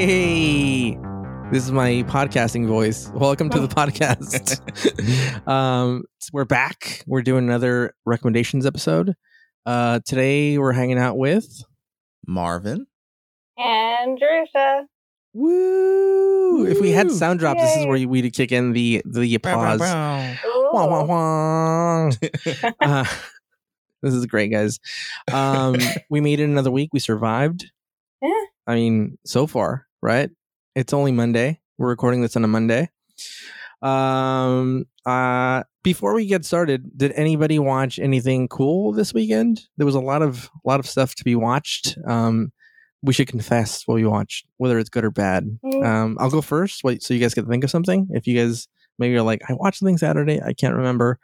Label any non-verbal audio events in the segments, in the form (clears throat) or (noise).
Hey, this is my podcasting voice. Welcome to the podcast. (laughs) (laughs) um, we're back. We're doing another recommendations episode. Uh, today we're hanging out with Marvin. And Jerusha. Woo! If we had Woo. sound drop, this is where you- we'd kick in the the applause. Wah, wah, wah. (laughs) Uh, this is great, guys. Um, we made it another week. We survived. Yeah. I mean, so far, right? It's only Monday. We're recording this on a Monday. Um, uh, before we get started, did anybody watch anything cool this weekend? There was a lot of a lot of stuff to be watched. Um, we should confess what we watched, whether it's good or bad. Mm. Um, I'll go first, wait, so you guys can think of something. If you guys maybe you're like, I watched something Saturday, I can't remember.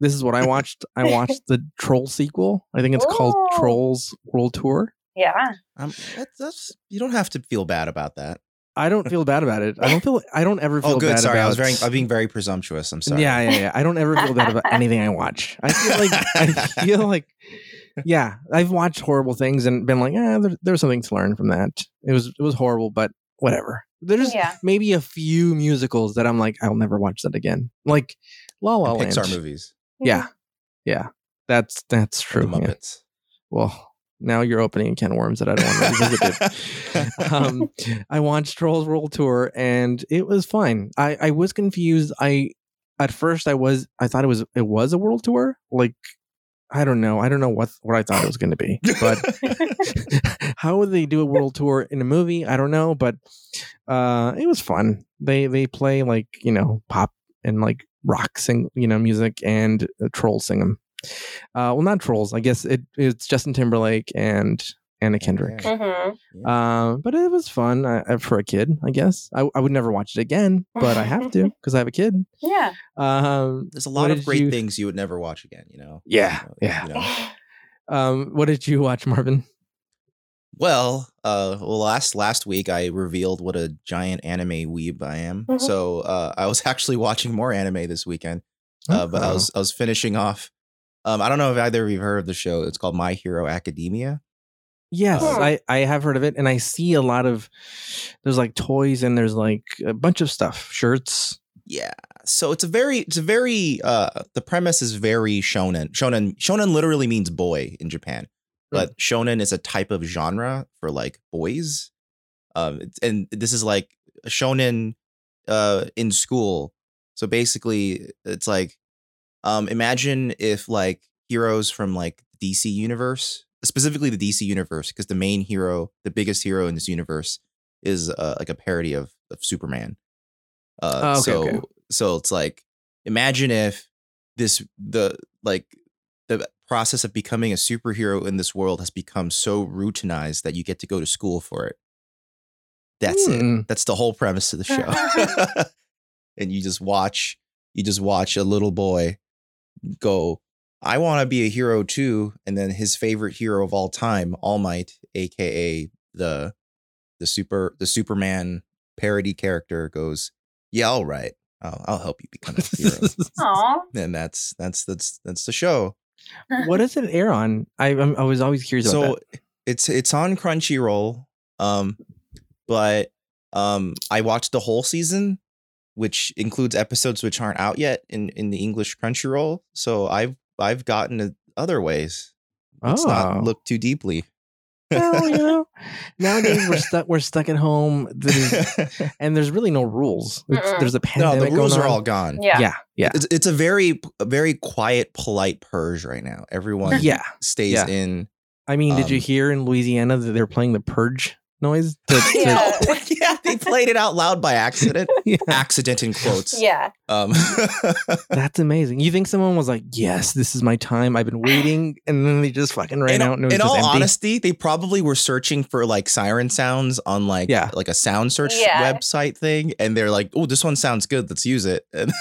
This is what I watched. I watched (laughs) the Troll sequel. I think it's called Trolls World Tour. Yeah. Um, that's, that's you don't have to feel bad about that. I don't feel bad about it. I don't feel. I don't ever (laughs) feel Oh, good. bad Sorry, about. I was very. I'm being very presumptuous. I'm sorry. Yeah, yeah, yeah. I don't ever feel bad about anything I watch. I feel like I (laughs) feel like yeah, I've watched horrible things and been like, yeah, there, there's something to learn from that. It was it was horrible, but whatever. There's Yeah. maybe a few musicals that I'm like, I'll never watch that again. Like La La And Land. Pixar movies. Yeah, yeah, that's that's or true. The yeah. Muppets. Well, now you're opening a can of worms that I don't want to revisit. (laughs) um, I watched Trolls World Tour and it was fine. I, I was confused. I at first I was I thought it was it was a world tour. Like I don't know. I don't know what what I thought it was going to be. But (laughs) (laughs) how would they do a world tour in a movie? I don't know. But uh, it was fun. They they play like you know pop and like rock sing you know music and uh, trolls sing them. Uh, well, not trolls. I guess it, it's Justin Timberlake and Anna Kendrick. hmm Uh, but it was fun uh, for a kid, I guess. I, I would never watch it again, but I (laughs) have to because I have a kid. Yeah. Um, There's a lot of great you- things you would never watch again. You know. Yeah, You know, yeah. you know. (laughs) Um, what did you watch, Marvin? Well, uh, well, last last week I revealed what a giant anime weeb I am. Mhm. So uh, I was (laughs) actually watching more anime this weekend. Uh, but I Oh. was I was finishing off. Um, I don't know if either of you have heard of the show. It's called My Hero Academia. Yes. I, I have heard of it, and I see a lot of there's like toys and there's like a bunch of stuff, shirts. Yeah. So it's a very it's a very uh the premise is very shonen. Shonen shonen literally means boy in Japan. But shonen is a type of genre for like boys. Um and this is like a shonen uh in school. So basically it's like um imagine if like heroes from like DC universe, specifically the DC universe because the main hero, the biggest hero in this universe is uh, like a parody of of Superman. Uh, Oh, okay, so okay. so it's like imagine if this the like the process of becoming a superhero in this world has become so routinized that you get to go to school for it. That's Hmm. it. That's the whole premise of the (laughs) show. (laughs) and you just watch you just watch a little boy go I want to be a hero too and then his favorite hero of all time All Might aka the the super the Superman parody character goes yeah all right I'll, I'll help you become a hero (laughs) Aw. and that's that's that's that's the show what does it air on? I I'm, I was always curious about so that. it's it's on Crunchyroll um but um I watched the whole season which includes episodes which aren't out yet in in the English Crunchyroll so I've I've gotten it other ways let's Oh. not look too deeply Well, you know, (laughs) nowadays we're stuck. We're stuck at home, There's- (laughs) and there's really no rules. It's, there's a pandemic. no the rules going are on. all gone Yeah. yeah, yeah, it's, it's a very a very quiet polite purge right now everyone yeah. stays Yeah. in I mean, did you Um, hear in Louisiana that they're playing the purge noise? To, to- Yeah. Yeah (laughs) they played it out loud by accident (laughs) yeah. accident in quotes Yeah. um (laughs) That's amazing. You think someone was like, "Yes, this is my time. I've been waiting," and then they just fucking ran in, out and it was in just all empty. honesty, they probably were searching for like siren sounds on like Yeah. like a sound search Yeah. website thing, and they're like, "Oh, this one sounds good. Let's use it." And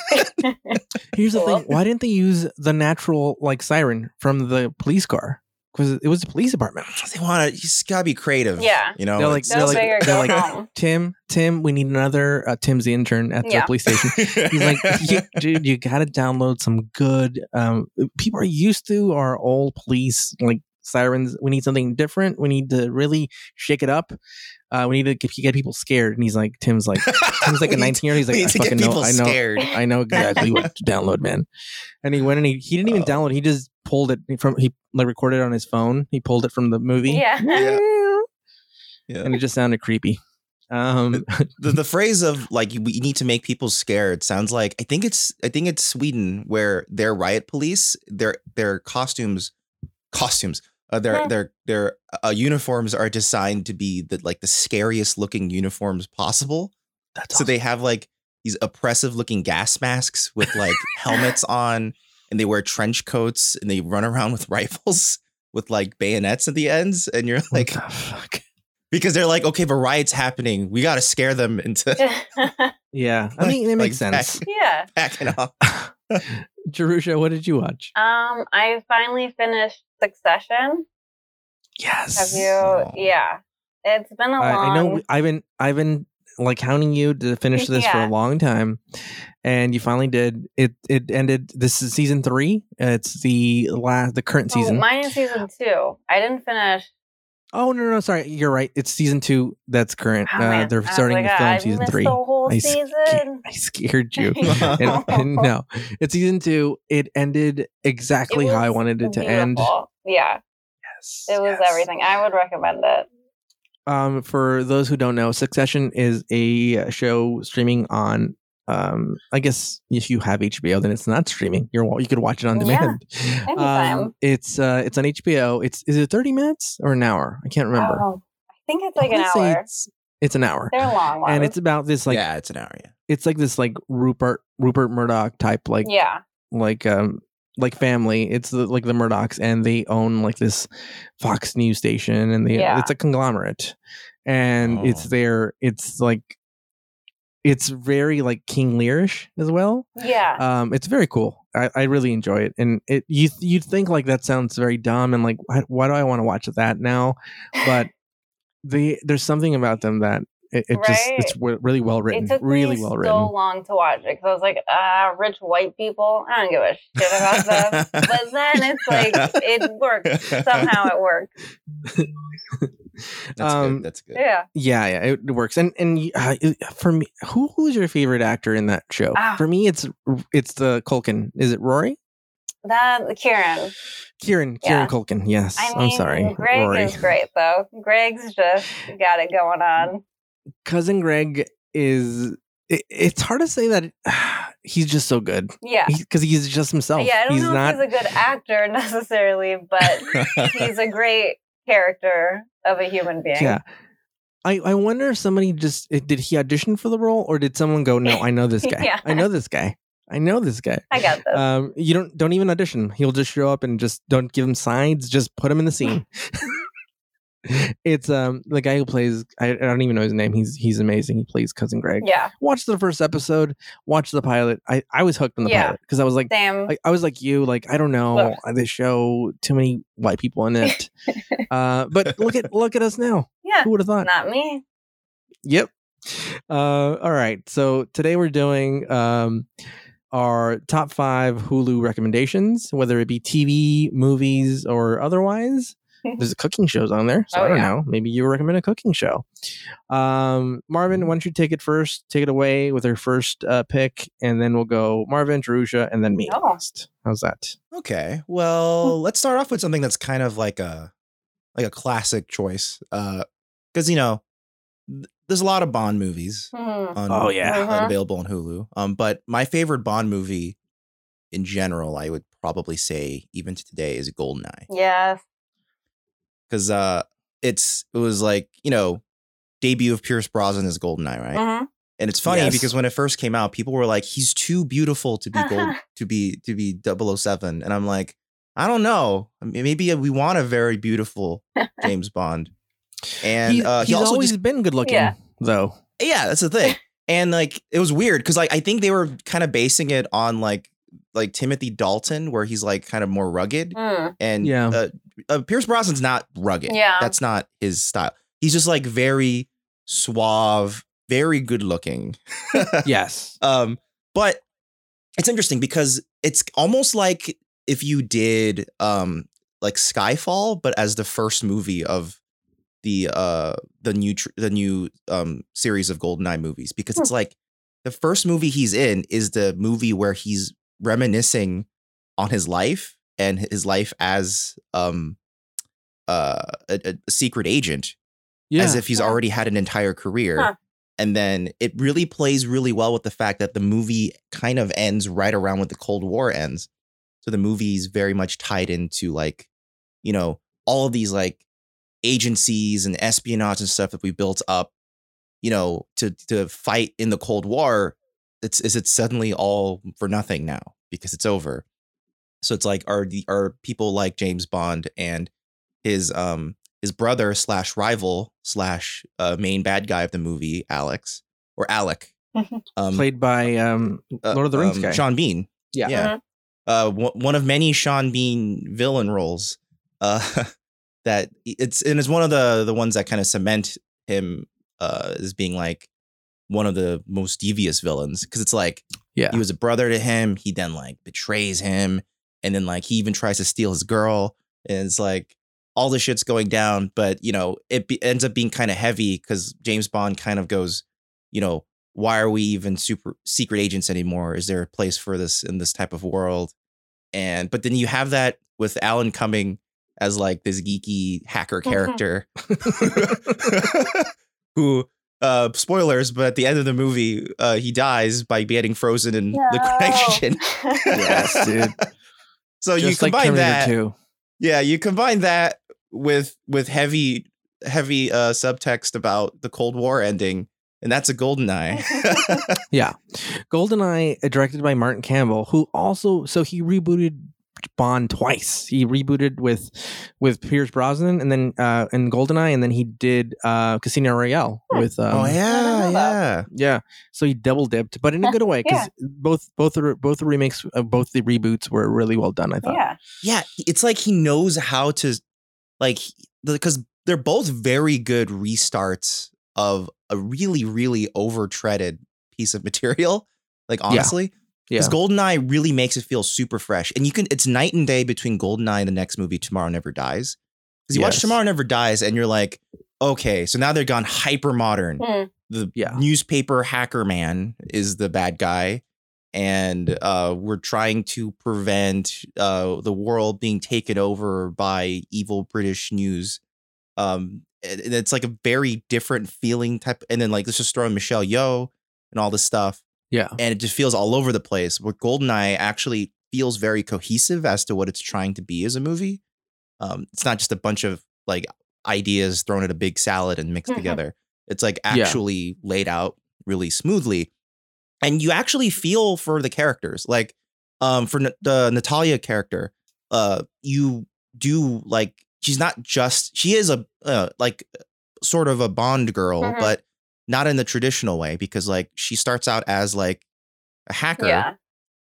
Here's the Cool. thing: why didn't they use the natural like siren from the police car? Because it was the police department. they want to. You just gotta be creative. Yeah. you know. They're like- it's- Go like- big or they're go like- Tim, Tim, we need another. Uh, Tim's the intern at the Yeah. police station. He's like, (laughs) "You- dude, you got to download some good. Um, people are used to our old police like sirens. We need something different. We need to really shake it up. Uh, we need to get, get people scared, and he's like, Tim's like, Tim's like a (laughs) 19 year old. He's like, I fucking know, I know, scared. I know exactly what to download, man. And he went and he, he didn't even Oh. download. He just pulled it from he like recorded it on his phone. He pulled it from the movie. Yeah. Yeah. (laughs) and it just sounded creepy. Um, the, the phrase of like we need to make people scared sounds like I think it's I think it's Sweden where their riot police their their costumes costumes uh, their their their uh, uniforms are designed to be the like the scariest looking uniforms possible. that's So they have like these oppressive looking gas masks with like helmets (laughs) on, and they wear trench coats and they run around with (laughs) rifles with like bayonets at the ends, and you're like like, fuck. (laughs) because they're like, okay, the riot's happening, we got to scare them into Yeah, I mean it makes Like, sense. yeah. backing off. Jerusha, what did you watch? Um, I finally finished Succession. Yes, Have you? Oh. Yeah. It's been a I, long. I know. I've been I've been like hounding you to finish this for a long time, and you finally did. It it ended. This is season three. It's the last, the current Oh, season. mine is season two. I didn't finish. oh no, no, no, sorry, you're right. It's season two. That's current. Oh, uh, they're I starting like, to film I season three. The whole I sca- season. (laughs) I scared (laughs) you. and, and no, it's season two. It ended exactly It how I wanted it to end. Beautiful. Yeah, Yes, it was yes. everything. I would recommend it. Um, for those who don't know, Succession is a show streaming on. Um, I guess if you have HBO, then it's not streaming. You're wa- you could watch it on demand. Yeah, demand. (laughs) anytime. Um, it's uh, it's on HBO. It's is it 30 minutes or an hour? I can't remember. Oh, I think it's like an wanna say hour. It's, it's an hour, They're long ones. and it's about this like yeah, it's an hour. Yeah. it's like this like Rupert Rupert Murdoch type like yeah, like um like family. It's the, like the Murdochs, and they own like this Fox News station, and they Yeah. it's a conglomerate, and it's Oh. their it's like it's very like King Learish as well. yeah. Um, it's very cool. I, I really enjoy it, and it you you'd think like that sounds very dumb and like why, why do I want to watch that now? But (laughs) they there's something about them that it, it just it's w- really well written, it took really me well so written. long to watch it because I was like, ah, rich white people. I don't give a shit about them. but then it's like it worked somehow. It worked. (laughs) That's Um, good. That's good. Yeah. Yeah, yeah, it works. And and uh, for me, who who's your favorite actor in that show? Ah. For me, it's it's the Culkin. Is it Rory? That Kieran. Kieran, Kieran Yeah. Culkin. Yes, I I mean, am sorry, Greg Rory. is great though. Greg's just got it going on. Cousin Greg is. It, it's hard to say that (sighs) he's just so good Yeah. because he's just himself. yeah, I don't he's know not. if he's a good actor (laughs) necessarily, but (laughs) he's a great character of a human being. yeah. I, I wonder if somebody just eh, did he audition for the role or did someone go no I know this (laughs) guy Yeah. I know this guy I know this guy I got this. um you don't don't even audition he'll just show up and just don't give him sides just put him in the scene it's um the guy who plays I, I don't even know his name he's he's amazing he plays cousin greg yeah. watch the first episode watch the pilot i i was hooked on the Yeah. pilot because i was like Same. I, I was like you like i don't know this show too many white people in it (laughs) uh but look at look at us now yeah. who would have thought Not me. Yep. Uh, all right. So today we're doing um, our top five Hulu recommendations, whether it be TV, movies, or otherwise. There's a cooking shows on there, so Oh, I don't yeah. know. Maybe you recommend a cooking show. Um, Marvin, why don't you take it first? Take it away with our first uh, pick, and then we'll go Marvin, Jerusha, and then me. Oh. How's that? Okay. Well, let's start off with something that's kind of like a like a classic choice. Uh cuz you know, th- there's a lot of Bond movies Mhm. on Oh, yeah. uh, Mhm. available on Hulu. Um but my favorite Bond movie in general, I would probably say even to today is Goldeneye Yes. Cuz uh it's it was like, you know, debut of Pierce Brosnan as Goldeneye, right? Mhm. And it's funny Yes. because when it first came out, people were like, "He's too beautiful to be gold (laughs) to be to be 007. and I'm like, I don't know. I mean, Maybe we want a very beautiful (laughs) James Bond. And He- uh, he he's also always just been good looking, Yeah. though. yeah, that's the thing. (laughs) And like it was weird because like I think they were kind of basing it on like like Timothy Dalton, where he's like kind of more rugged. Mm. And Yeah. uh, uh, Pierce Brosnan's not rugged. Yeah. that's not his style. He's just like very suave, very good looking. (laughs) Yes. Um, but it's interesting because it's almost like if you did um like Skyfall, but as the first movie of the uh the new tr- the new um series of Goldeneye movies because it's like the first movie he's in is the movie where he's reminiscing on his life and his life as um uh a, a secret agent Yeah. as if he's already had an entire career. Huh. And then it really plays really well with the fact that the movie kind of ends right around when the Cold War ends. So the movie's very much tied into like, you know, all of these like agencies and espionage and stuff that we built up, you know, to to fight in the Cold War. It's is it suddenly all for nothing now because it's over. So it's like are the are people like James Bond and his um his brother slash rival slash uh, main bad guy of the movie, Alex or Alec, um, played by um uh, Lord of the Rings um, guy. Sean Bean. Yeah. yeah. Uh, one one of many Sean Bean villain roles. Uh, (laughs) that it's and it's one of the the ones that kind of cement him uh as being like one of the most devious villains because it's like Yeah. he was a brother to him. He then like betrays him, and then like he even tries to steal his girl, and it's like all the shit's going down. But you know, it be, ends up being kind of heavy because James Bond kind of goes, you know, why are we even super secret agents anymore? Is there a place for this in this type of world? And but then you have that with Alan coming as like this geeky hacker mm-hmm. character (laughs) (laughs) who uh spoilers but at the end of the movie uh he dies by getting frozen in liquid No. nitrogen Yes, dude. so you Just like combine Terminator that 2. yeah you combine that with with heavy heavy uh subtext about the cold war ending and that's a golden eye (laughs) GoldenEye, uh, directed by Martin Campbell, who also so he rebooted Bond twice. He rebooted with with Pierce Brosnan, and then uh, in GoldenEye, and then he did uh, Casino Royale Hmm. with. Um, oh yeah yeah yeah. So he double dipped, but in a good way because both both the both the remakes of both the reboots were really well done. I thought. yeah. yeah it's like he knows how to like because they're both very good restarts of a really really overtreaded piece of (laughs) material like honestly Yeah. Because goldeneye really makes it feel super fresh and you can it's night and day between goldeneye and the next movie tomorrow never dies. Because you watch tomorrow never dies and you're like okay so now they're gone hyper modern Hmm. the Yeah. newspaper hacker man is the bad guy and uh, we're trying to prevent uh, the world being taken over by evil british news. Um, and and it's like a very different feeling type and then like let's just throw in michelle Yeoh and all this stuff Yeah. and it just feels all over the place where goldeneye actually feels very cohesive as to what it's trying to be as a movie um, it's not just a bunch of like ideas thrown at a big salad and mixed Mhm. together it's like Yeah. actually laid out really smoothly and you actually feel for the characters like um for N- the natalia character uh you do like she's not just she is a uh, like sort of a bond girl Mhm. but not in the traditional way because like she starts out as like a hacker Yeah.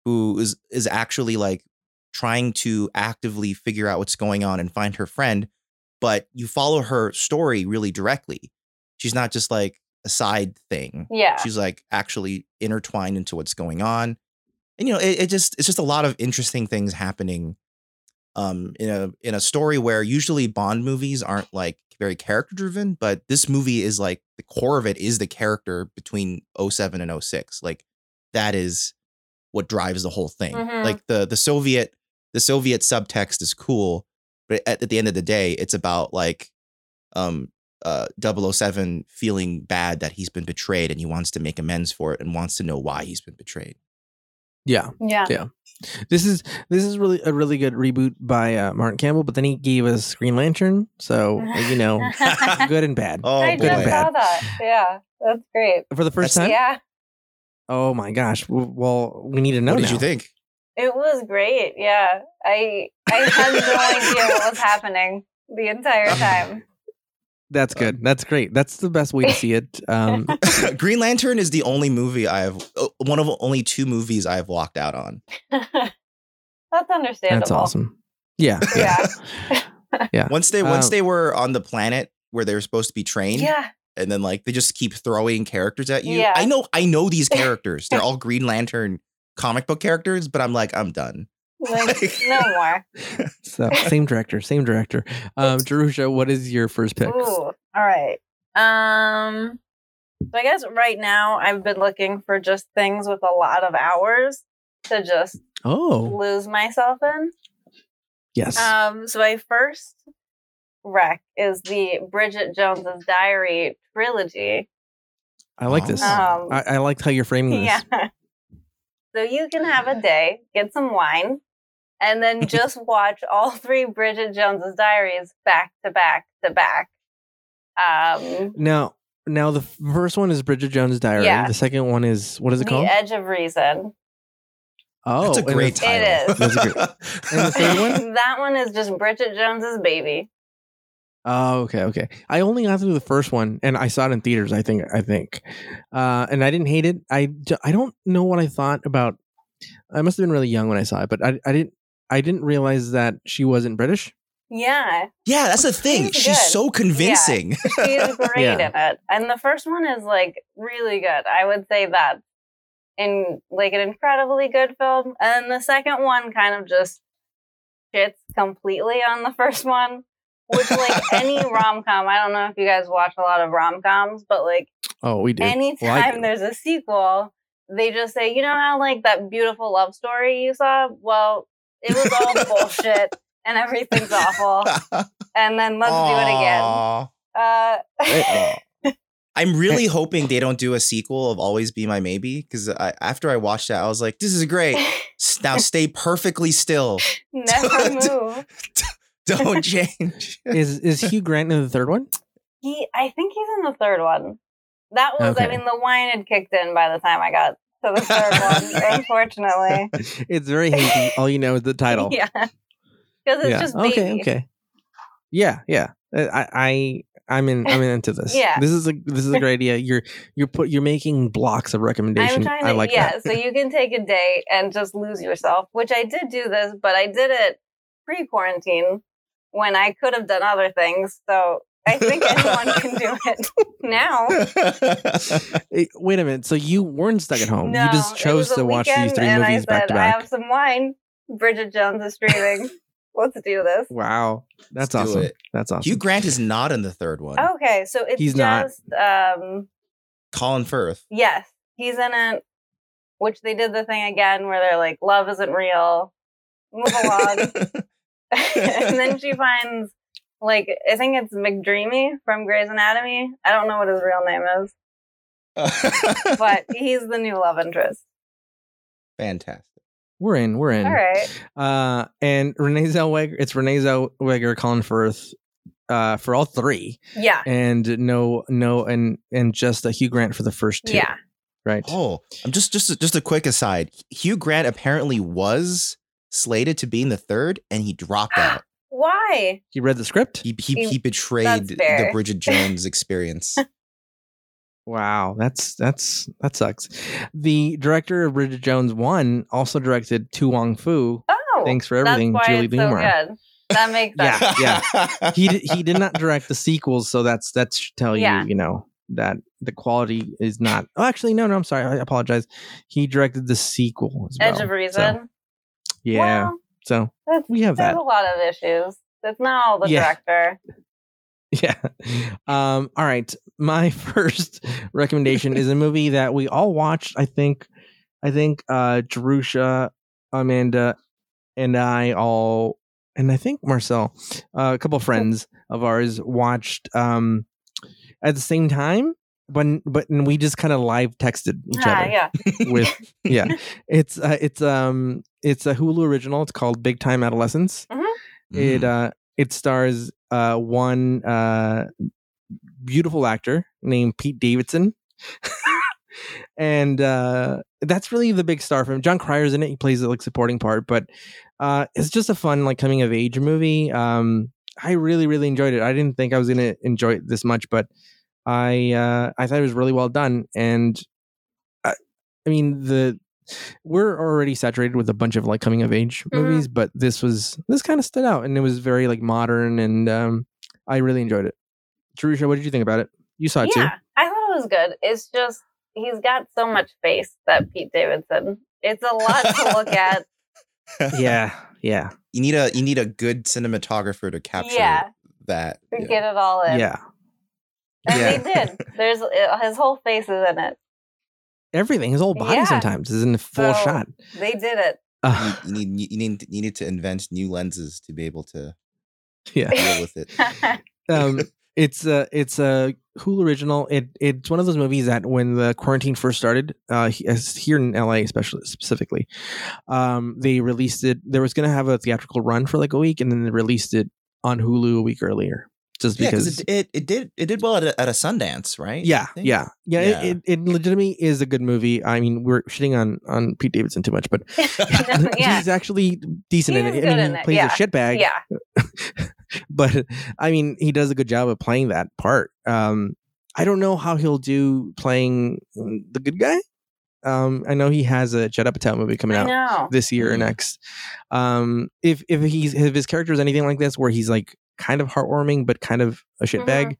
who is is actually like trying to actively figure out what's going on and find her friend but you follow her story really directly she's not just like a side thing Yeah. she's like actually intertwined into what's going on and you know it, it just it's just a lot of interesting things happening um in a in a story where usually bond movies aren't like very character driven but this movie is like the core of it is the character between 07 and 06 like that is what drives the whole thing Mhm. like the the soviet the soviet subtext is cool but at, at the end of the day it's about like um uh 007 feeling bad that he's been betrayed and he wants to make amends for it and wants to know why he's been betrayed Yeah. Yeah. Yeah. This is this is really a really good reboot by uh, Martin Campbell, but then he gave us Green Lantern, so you know, (laughs) good and bad. oh I good and just boy bad. saw that. Yeah. That's great. For the first That's- time. Yeah. Oh my gosh! Well, we need to know what did now. you think It was great. Yeah. I I had no (laughs) idea what was happening the entire time. That's good. That's great. That's the best way to see it. Um, (laughs) green lantern is the only movie i have uh, one of only two movies i have walked out on (laughs) That's understandable. that's awesome. Yeah. (laughs) Yeah. Yeah. once they once Um, they were on the planet where they were supposed to be trained Yeah. and then like they just keep throwing characters at you Yeah. i know i know these characters they're all green lantern comic book characters but i'm like i'm done Like, no more. (laughs) So same director, same director. Um, Jerusha, what is your first pick? Ooh. All right. Um so I guess right now I've been looking for just things with a lot of hours to just Oh, lose myself in. yes. Um so my first rec is the Bridget Jones's Diary trilogy. I like this. Um I, I liked how you're framing this. yeah. (laughs) So you can have a day, get some wine, and then (laughs) just watch all three Bridget Jones's diaries back to back to back. Um Now, now the first one is Bridget Jones's Diary. Yeah. The second one is what is it The called? The Edge of Reason. oh, That's a and the- great title. It is. That's a great- (laughs) And the third one? (laughs) that one is just Bridget Jones's baby. Oh, okay, okay. I only got through the first one, and I saw it in theaters. I think, I think, uh, and I didn't hate it. I, I don't know what I thought about. I must have been really young when I saw it, but I, I didn't, I didn't realize that she wasn't British. Yeah, Yeah, that's the thing. She's She's so convincing. she's great (laughs) Yeah. in it. And the first one is like really good. I would say that in like an incredibly good film. And the second one kind of just shits completely on the first one. Which like (laughs) any rom com, I don't know if you guys watch a lot of rom coms, but like Oh, we do. anytime Well, do. there's a sequel, they just say, you know how like that beautiful love story you saw? Well, it was all (laughs) bullshit and everything's awful. And then let's do it again. Uh, (laughs) I'm really (laughs) hoping they don't do a sequel of Always Be My Maybe because I, after I watched that, I was like, this is great. Now stay perfectly still. never move. Don't change. is is Hugh Grant in the third one? He, I think he's in the third one. That was, I mean, the wine had kicked in by the time I got to the third one, (laughs) unfortunately. it's very hazy. All you know is the title. (laughs) Yeah. Because it's Yeah. just baby. Okay. Okay. Yeah. Yeah. Uh, I. I I'm in. I'm into this. Yeah. This is a. This is a great idea. You're. You're put. You're making blocks of I'm recommendation. trying to, I like yeah, that. so you can take a day and just lose yourself, which I did do this, but I did it pre quarantine when I could have done other things. So I think anyone can do (laughs) it now. Wait a minute. So you weren't stuck at home. No, you just chose to watch these three and movies I said, back to I have some wine. Bridget Jones is streaming. (laughs) Let's do this. Wow. That's Let's awesome. That's awesome. Hugh Grant is not in the third one. Okay, so it's He's not. um Colin Firth. yes, he's in it. Which they did the thing again where they're like, "Love isn't real." Move along, (laughs) and then she finds like I think it's McDreamy from Grey's Anatomy. I don't know what his real name is, (laughs) but he's the new love interest. fantastic. we're in. We're in. All right, Uh, and Renee Zellweger. It's Renee Zellweger, Colin Firth, uh, for all three, yeah, and no, no, and and just a Hugh Grant for the first two. yeah. Right. Oh, I'm just just just a quick aside. Hugh Grant apparently was slated to be in the third, and he dropped (gasps) out. Why? He read the script. He he, He- he betrayed the. Bridget Jones experience. (laughs) Wow, that's that's that sucks. The director of Bridget Jones one also directed To Wong Foo. Oh, Thanks for everything, That's why Julie it's so good. That makes (laughs) sense. Yeah, yeah. (laughs) He he did not direct the sequels, so that's that's should tell Yeah. you, you know, that the quality is not. Oh, actually, no, no. I'm sorry. I apologize. He directed the sequel as well. Edge of so, Reason. yeah. Well, so that's, we have that. a lot of issues. That's not all the Yeah. director. (laughs) Yeah. Um, all right. My (laughs) first recommendation is a movie that we all watched. I think, I think, uh, Jerusha, Amanda, and I all, and I think Marcel, uh, a couple (laughs) friends of ours watched, um, at the same time, but, but and we just kind of live texted each Ah, other yeah. (laughs) with, (laughs) yeah, it's, uh, it's, um, it's a Hulu original. It's called Big Time Adolescence. It, Mm. uh, it stars, uh, one, uh, beautiful actor named Pete Davidson. (laughs) and uh that's really the big star for him. Jon Cryer's in it. He plays a like supporting part, but uh it's just a fun like coming of age movie. Um I really really enjoyed it. I didn't think I was going to enjoy it this much, but I uh I thought it was really well done and I, I mean the we're already saturated with a bunch of like coming of age Mhm. movies, but this was this kind of stood out and it was very like modern and um I really enjoyed it. Teresa, what did you think about it? You saw it too. yeah, I thought it was good. It's just he's got so much face that Pete Davidson. It's a lot to look at. (laughs) Yeah, yeah, you need a you need a good cinematographer to capture Yeah. that. to Yeah. get it all in. yeah. And (laughs) Yeah. they did. There's uh, his whole face is in it. Everything, his whole body Yeah. sometimes is in a full So- shot. They did it. Uh, You need you need you need to invent new lenses to be able to (laughs) yeah. deal with it. (laughs) um, it's a it's a Hulu original. It it's one of those movies that when the quarantine first started, uh, here in LA, especially specifically, um, they released it. There was going to have a theatrical run for like a week, and then they released it on Hulu a week earlier, just Yeah, because. it, it it did it did well at a, at a Sundance, right? Yeah, yeah, yeah, Yeah. It, it, it legitimately is a good movie. I mean, we're shitting on on Pete Davidson too much, but (laughs) yeah. (laughs) he's actually decent in He is it. I mean, he plays yeah. a shitbag. Yeah. (laughs) but I mean, he does a good job of playing that part. Um, I don't know how he'll do playing the good guy. Um, I know he has a Judd Apatow movie coming out this year or Mhm. next. Um, if if he's if his character is anything like this, where he's like kind of heartwarming but kind of a shitbag,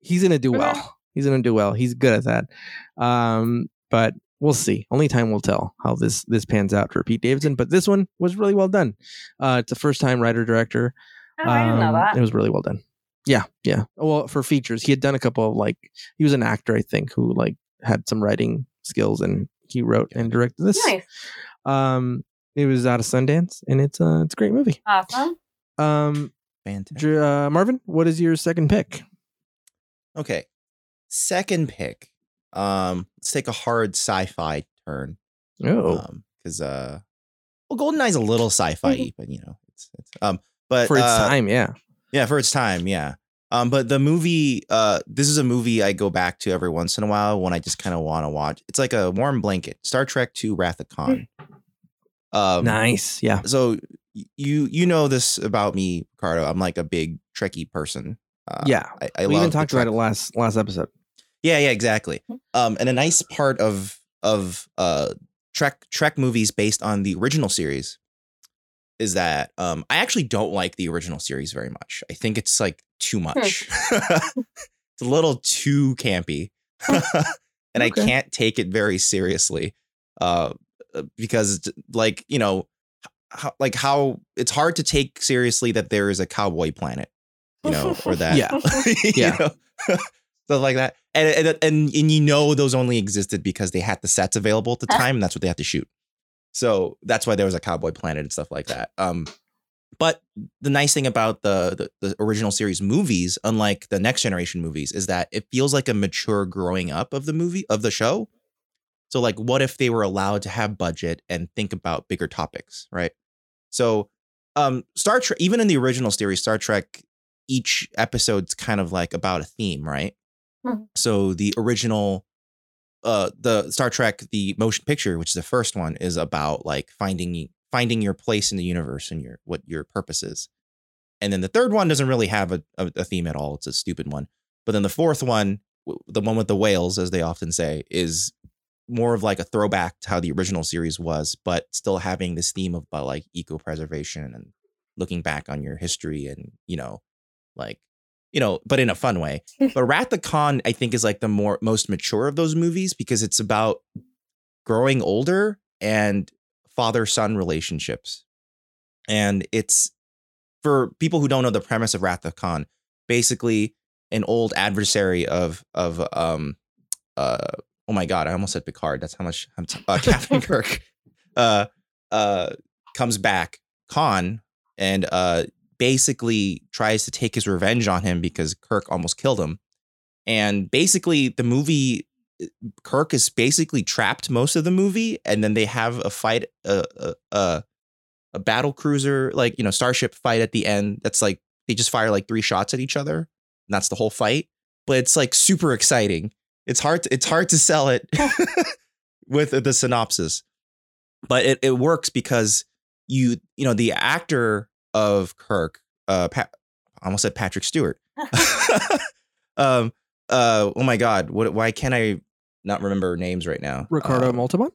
he's gonna do Mhm. well. He's gonna do well. He's good at that. Um, but we'll see. Only time will tell how this this pans out for Pete Davidson. But this one was really well done. Uh, it's a first time writer director. Oh, I didn't know Um, that. It was really well done. Yeah, yeah. Well, for features, he had done a couple of like he was an actor, I think, who like had some writing skills, and he wrote and directed this. Nice. Um, it was out of Sundance, and it's uh, it's a great movie. Awesome. Um, fantastic. Uh, Marvin, what is your second pick? Okay, second pick. Um, let's take a hard sci-fi turn. Oh, Um, because uh, well, GoldenEye's a little sci-fi, but you know, it's, it's um, but for its uh, time, yeah. Yeah, for its time, yeah. Um, but the movie, uh, this is a movie I go back to every once in a while when I just kind of want to watch. It's like a warm blanket. Star Trek II: Wrath of Khan. Um, nice, yeah. So you you know this about me, Ricardo. I'm like a big Trekkie person. Uh, Yeah. I, I we even talked about it last last episode. yeah, yeah, exactly. Um, and a nice part of of uh Trek Trek movies based on the original series is that um I actually don't like the original series very much. I think it's like too much. (laughs) it's a little too campy. (laughs) and I can't take it very seriously. Uh because like, you know, how, like how it's hard to take seriously that there is a cowboy planet, you know, or (laughs) that Yeah. (laughs) Yeah. know, (laughs) stuff like that. And, and and and you know those only existed because they had the sets available at the time, and that's what they had to shoot. So that's why there was a Cowboy Planet and stuff like that. Um, but the nice thing about the, the the original series movies, unlike the next generation movies, is that it feels like a mature growing up of the movie of the show. So like, what if they were allowed to have budget and think about bigger topics, right? So, um, Star Trek, even in the original series, Star Trek, each episode's kind of like about a theme, right? Mhm. So the original, uh, the Star Trek, the motion picture, which is the first one, is about like finding finding your place in the universe and your what your purpose is. And then the third one doesn't really have a, a, a theme at all. It's a stupid one. But then the fourth one, the one with the whales, as they often say, is more of like a throwback to how the original series was, but still having this theme of about like eco preservation and looking back on your history and you know, like you know, but in a fun way. (laughs) but Wrath the Khan, I think, is like the more most mature of those movies because it's about growing older and father son relationships, and it's for people who don't know the premise of Wrath of Khan, basically an old adversary of of um uh oh my god, I almost said Picard. That's how much I'm t- uh, (laughs) Captain Kirk uh uh comes back Khan and uh basically tries to take his revenge on him because Kirk almost killed him. And basically the movie Kirk is basically trapped most of the movie and then they have a fight a a, a, a battle cruiser like you know starship fight at the end that's like they just fire like three shots at each other and that's the whole fight but it's like super exciting it's hard to, it's hard to sell it (laughs) (laughs) with the synopsis but it, it works because you you know the actor of kirk uh Pat, I almost said patrick stewart (laughs) um uh oh my god what why can't i not remember names right now Ricardo Um, Montalban.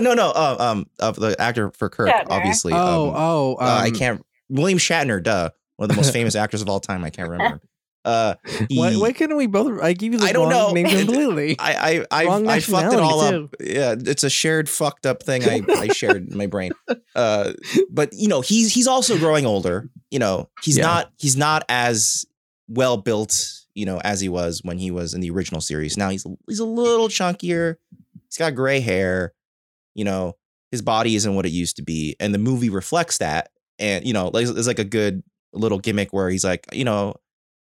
no no uh, um of the actor for kirk Shatner. obviously Oh, um, oh, uh, I um, can't. William Shatner, duh, one of the most famous actors of all time. I can't remember. Uh, Why, he- why couldn't we both? I give you the I don't wrong know. name (laughs) completely. I I I, I fucked it all nationality, up. Yeah, it's a shared fucked up thing I, I shared in my brain. (laughs) Uh, but you know he's he's also growing older. You know he's Yeah. not he's not as well built you know, as he was when he was in the original series. Now he's he's a little chunkier. He's got gray hair. You know, his body isn't what it used to be, and the movie reflects that. And you know, like it's like a good little gimmick where he's like, you know,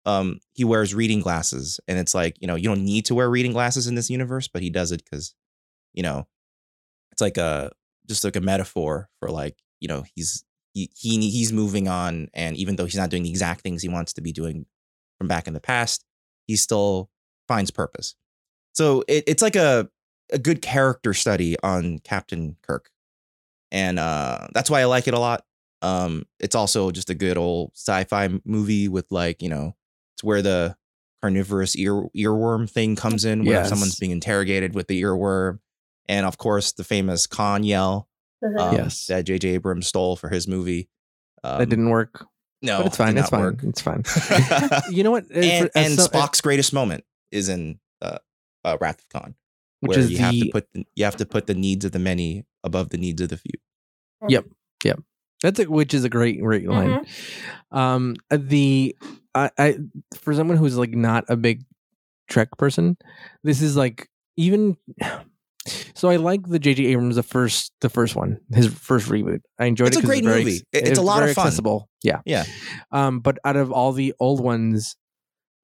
um, he wears reading glasses, and it's like, you know, you don't need to wear reading glasses in this universe, but he does it because, you know, it's like a just like a metaphor for like, you know, he's he, he he's moving on, and even though he's not doing the exact things he wants to be doing from back in the past, he still finds purpose. So it, it's like a a good character study on Captain Kirk, and uh, that's why I like it a lot. Um, it's also just a good old sci-fi movie with like you know, it's where the carnivorous ear earworm thing comes in, where Yes. someone's being interrogated with the earworm, and of course the famous Khan yell Mhm. um, Yes. that J.J. Abrams stole for his movie. Um, that didn't work, No, but it's fine. It's fine. work. It's fine. (laughs) you know what? And and so- Spock's greatest moment is in uh, uh, Wrath of Khan, which where is you the have to put the, you have to put the needs of the many above the needs of the few. Yep. Yep. That's a, which is a great, great line. Mm-hmm. Um, the I, I for someone who's like not a big Trek person, this is like even. (sighs) So I like the J.J. Abrams the first the first one his first reboot. I enjoyed it. It's a great very movie. it's a lot of fun. Accessible. Yeah, Yeah. Um, but out of all the old ones,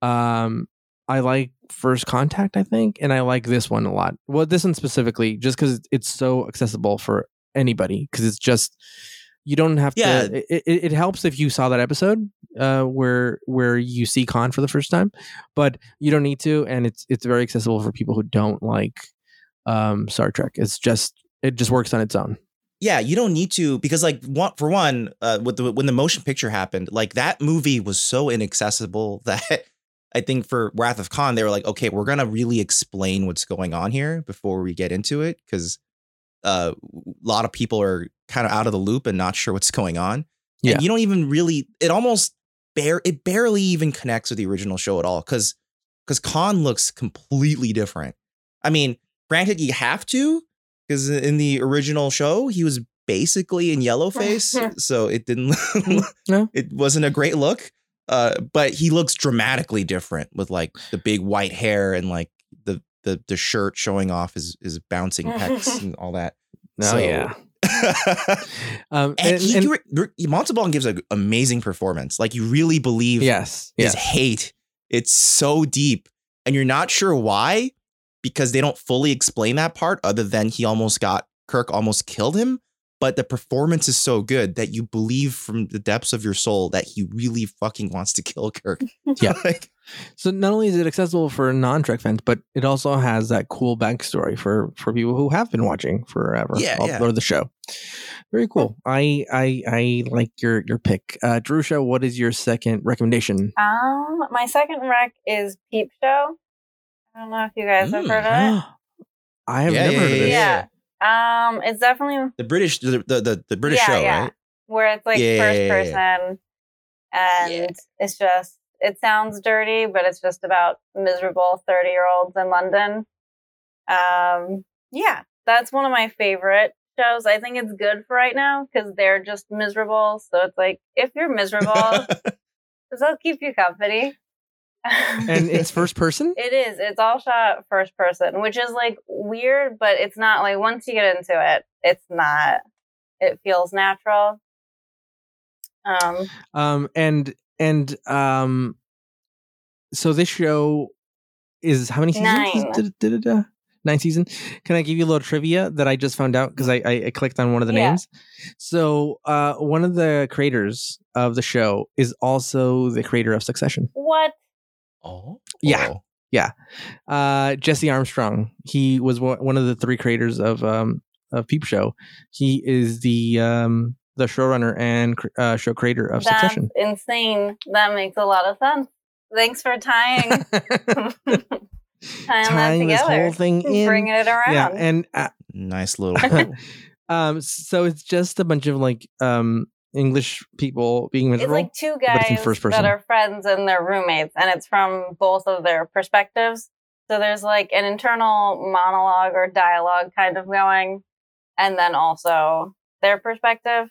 um, I like First Contact. I think, and I like this one a lot. Well, this one specifically, just because it's so accessible for anybody. Because it's just you don't have Yeah. to. It, it, it helps if you saw that episode uh, where where you see Khan for the first time, but you don't need to, and it's it's very accessible for people who don't like um, Star Trek. It's just it just works on its own. Yeah, you don't need to because like one for one, uh, with the when the motion picture happened, like that movie was so inaccessible (laughs) that I think for Wrath of Khan they were like, okay, we're gonna really explain what's going on here before we get into it because uh, a lot of people are kind of out of the loop and not sure what's going on. Yeah. and you don't even really. It almost bare it barely even connects with the original show at all because because Khan looks completely different. I mean, granted, you have to because in the original show he was basically in yellow (laughs) face, so it didn't. (laughs) No. it wasn't a great look. Uh, but he looks dramatically different with like the big white hair and like the the the shirt showing off his his bouncing pecs (laughs) and all that. Oh So- yeah. (laughs) Um, and, and, he, and- re- Montalban gives an amazing performance. Like you really believe yes, his yes. hate. It's so deep, and you're not sure why because they don't fully explain that part. Other than he almost got Kirk almost killed him, but the performance is so good that you believe from the depths of your soul that he really fucking wants to kill Kirk. Yeah. (laughs) Like, So not only is it accessible for non-Trek fans, but it also has that cool backstory for for people who have been watching forever. Yeah, all- yeah. or the show. Very cool. I I I like your your pick, uh, Jerusha. What is your second recommendation? Um, my second rec is Peep Show. I don't know if you guys have Mm. heard of it. (gasps) I have Yeah, never yeah, heard of yeah, this. Yeah. Um, it's definitely the British, the the the, the British yeah, show, yeah. right? where it's like Yeah, first yeah, yeah, person, and Yeah. it's just it sounds dirty, but it's just about miserable thirty year olds in London. Um, yeah, that's one of my favorite shows. I think it's good for right now because they're just miserable. So it's like if you're miserable, (laughs) that'll keep you company. And it's (laughs) first person. It is. It's all shot first person, which is like weird, but it's not like once you get into it, it's not. It feels natural. Um, Um and and um, so this show is how many seasons? Nine. Did, did it, nine season. Can I give you a little trivia that I just found out because I, I I clicked on one of the Yeah. names. So uh, one of the creators of the show is also the creator of Succession. what? oh, Yeah. Yeah. uh, Jesse Armstrong. He was one one of the three creators of um of Peep Show. He is the um the showrunner and uh, show creator of That's Succession. insane. That makes a lot of sense. Thanks for tying (laughs) tying, that Tying this whole thing in. bringing it around. yeah, and uh, Nice little. (laughs) um, so it's just a bunch of like um English people being it's miserable. like two guys first person. that are friends and they're roommates, and it's from both of their perspectives. So there's like an internal monologue or dialogue kind of going, and then also their perspective.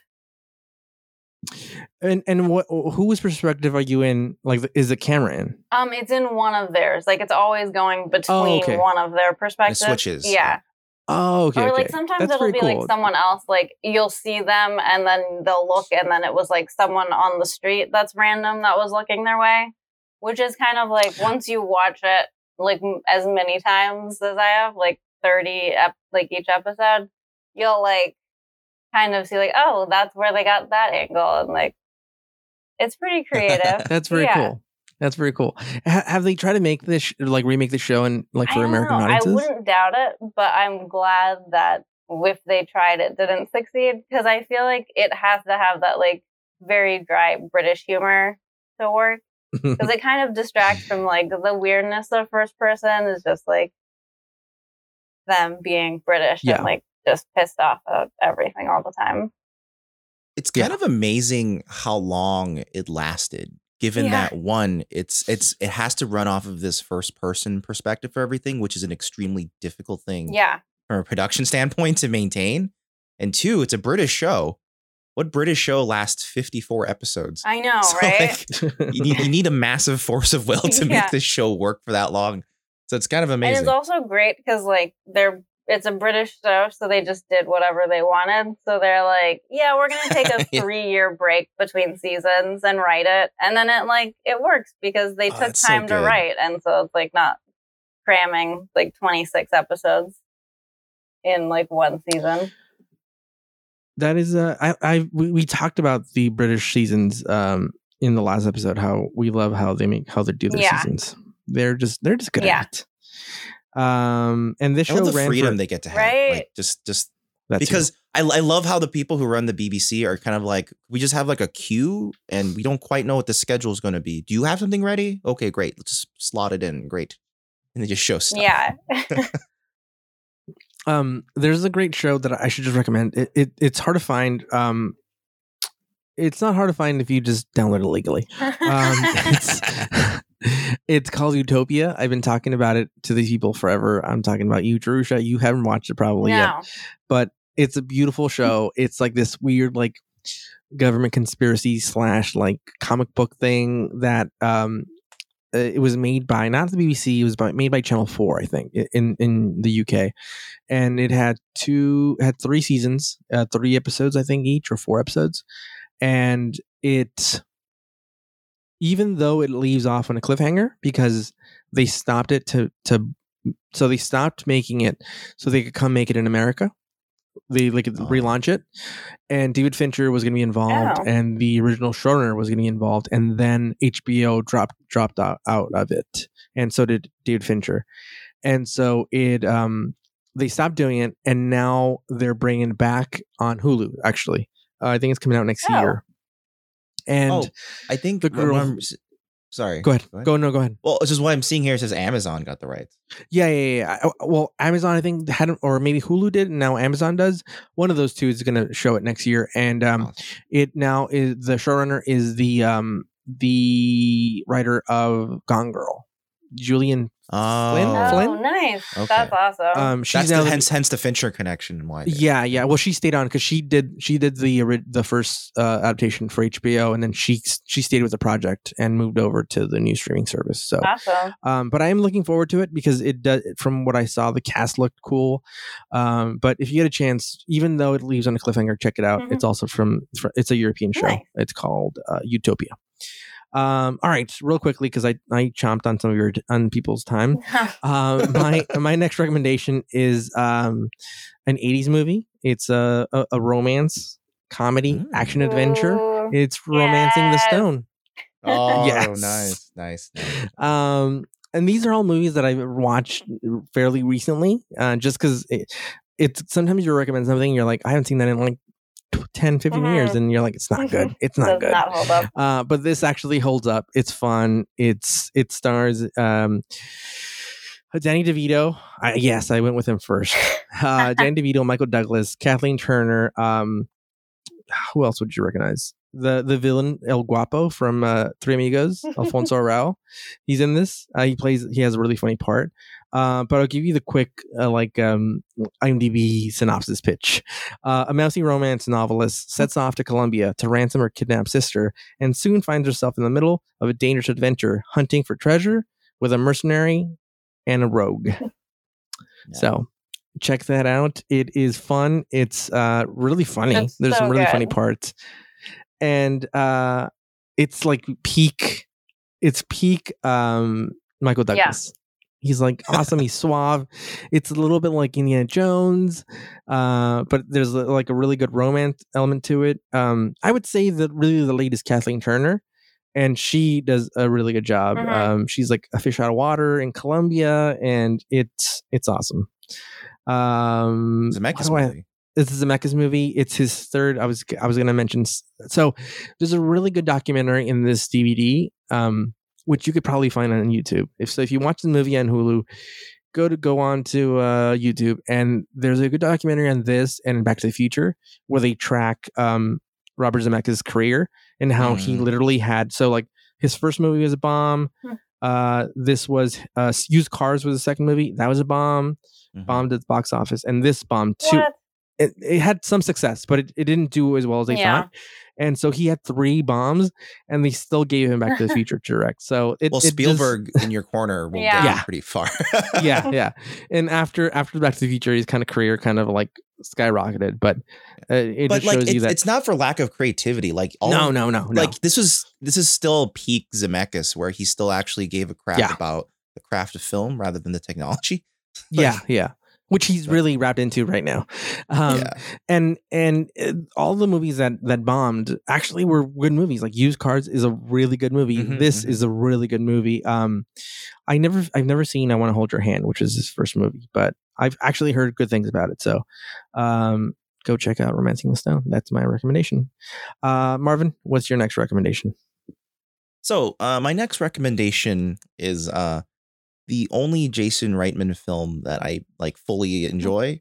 And and what whose perspective are you in? Like, is the camera in? Um, it's in one of theirs. Like it's always going between Oh, okay. one of their perspectives. switches. Yeah. Oh, okay. or like okay. sometimes That's it'll be cool. like someone else. Like you'll see them and then they'll look and then it was like someone on the street that's random that was looking their way, which is kind of like once you watch it like as many times as I have, like thirty, ep- like each episode, you'll like kind of see like oh that's where they got that angle and like it's pretty (laughs) creative. That's very Yeah. cool. That's very cool. Ha- have they tried to make this sh- like remake the show and like for American know. audiences? I wouldn't doubt it, but I'm glad that if they tried it didn't succeed because I feel like it has to have that like very dry British humor to work (laughs) because it kind of distracts from like the weirdness of first person is just like them being British Yeah. and like just pissed off at everything all the time. it's kind Yeah. of amazing how long it lasted given Yeah. that one it's it's it has to run off of this first person perspective for everything which is an extremely difficult thing Yeah. from a production (laughs) standpoint to maintain and two it's a british show what british show lasts 54 episodes I (laughs) know, So, right? like, you, need, you need a massive force of (laughs) will to Yeah. make this show work for that long so it's kind of amazing. And amazing it's also great because like they're it's a British show, so they just did whatever they wanted. So they're like, yeah, we're gonna take a (laughs) Yeah. three year break between seasons and write it, and then it like it works because they Oh, took that's so time to write, and so it's like not cramming like twenty six episodes in like one season. that is uh I I we, we talked about the British seasons um in the last episode how we love how they make how they do their Yeah. seasons. They're just they're just good Yeah. at it. Um and this I show love the ran freedom for, they get to have Right. like just just that too. because I, I love how the people who run the BBC are kind of like we just have like a queue and we don't quite know what the schedule is going to be. Do you have something ready? Okay, great. Let's just slot it in. Great, and they just show stuff. Yeah, (laughs) (laughs) um there's a great show that I should just recommend. It, it it's hard to find. Um it's not hard to find if you just download it legally. (laughs) Um it's it's called Utopia. I've been talking about it to these people forever. I'm talking about you, Jerusha. You haven't watched it probably yet. but it's a beautiful (laughs) show. It's like this weird like government conspiracy slash like comic book thing that um uh, it was made by not the BBC. It was by, made by Channel Four, I think, in in the UK, and it had two had three seasons, uh, three episodes, I think each or four episodes, and it even though it leaves off on a cliffhanger because they stopped it to to so they stopped making it so they could come make it in America. They like Oh. relaunch it, and David Fincher was going to be involved, Oh. and the original showrunner was going to be involved, and then HBO dropped dropped out, out of it, and so did David Fincher, and so it um they stopped doing it, and now they're bringing it back on Hulu. Actually, uh, I think it's coming out next Oh. year, and Oh, I think The girl- sorry. go ahead, go no, go ahead. Well, it's just what I'm seeing here It says Amazon got the rights. Yeah, yeah, yeah. Uh, Well, Amazon, I think hadn't, or maybe Hulu did, and now Amazon does. One of those two is going to show it next year, and um, it now is the showrunner is the um the writer of Gone Girl, Gillian. Oh, Flynn? oh, Flynn? nice, Okay. that's awesome. Um, she's that's now the, the- hence hence the Fincher connection. and Why? they- yeah, yeah. Well, she stayed on because she did she did the the first uh, adaptation for HBO, and then she she stayed with the project and moved over to the new streaming service. So awesome. Um, but I am looking forward to it because it does. From what I saw, the cast looked cool. Um, but if you get a chance, even though it leaves on a cliffhanger, check it out. Mhm. It's also from. It's a European show. Nice. It's called uh, Utopia. Um, all right, real quickly because I I chomped on some of your on people's time. Um, (laughs) my my next recommendation is um, an '80s movie. It's a a, a romance comedy Mm. action adventure. Ooh. It's romancing the stone. (laughs) Oh, Yes. nice, nice. nice. um and these are all movies that i've watched fairly recently uh just because it, it's sometimes you recommend something and you're like i haven't seen that in like tw- 10 15 years Mhm. and you're like it's not good it's not good not uh but this actually holds up it's fun it's it stars um Danny DeVito, I, yes, I went with him first. (laughs) Uh, Danny DeVito, Michael Douglas, Kathleen Turner. Um, who else would you recognize? The the villain El Guapo from uh, Three Amigos, Alfonso (laughs) Arau. He's in this. Uh, he plays. He has a really funny part. Uh, but I'll give you the quick, uh, like, um, IMDb synopsis pitch. Uh, a mousy romance novelist sets off to Colombia to ransom her kidnapped sister and soon finds herself in the middle of a dangerous adventure hunting for treasure with a mercenary and a rogue. (laughs) Yeah. So check that out. It is fun. It's uh, really funny. It's There's so some really funny parts. And uh, it's like peak, it's peak um, Michael Yeah. Douglas. He's like awesome. He's suave. It's a little bit like Indiana Jones, uh, but there's like a really good romance element to it. Um, I would say that really the lead is Kathleen Turner, and she does a really good job. Mhm. Um, she's like a fish out of water in Colombia, and it's it's awesome. Um, Zemeckis what I- movie. this is Zemeckis movie. It's his third. I was I was going to mention. So there's a really good documentary in this DVD, um, which you could probably find on YouTube. If so, if you watch the movie on Hulu, go to go on to uh, YouTube, and there's a good documentary on this and Back to the Future where they track um, Robert Zemeckis' career and how he Mm. literally had. So like his first movie was a bomb. Uh, this was uh, Used Cars was the second movie. That was a bomb. Mhm. Bombed at the box office, and this bombed too What? It, it had some success, but it, it didn't do as well as they Yeah. thought. And so he had three bombs, and they still gave him Back to the (laughs) Future to direct. So it Well, it just- Spielberg in your corner will Yeah. get Yeah. you pretty far. yeah, (laughs) yeah. And after after Back to the Future, his kind of career kind of like skyrocketed. But uh, it but just like shows you it's, that it's not for lack of creativity. Like all no, no, no, no. like this was this is still peak Zemeckis where he still actually gave a crap Yeah. about the craft of film rather than the technology. (laughs) yeah, yeah. Which he's really wrapped into right now. Um, yeah. and and uh, all the movies that that bombed actually were good movies. Like used cars is a really good movie. Mhm, this mhm. is a really good movie. Um i never i've never seen i want to hold your hand which is his first movie but i've actually heard good things about it. So um go check out romancing the stone. That's my recommendation. Uh marvin what's your next recommendation? So uh, my next recommendation is uh, the only Jason Reitman film that I like fully enjoy,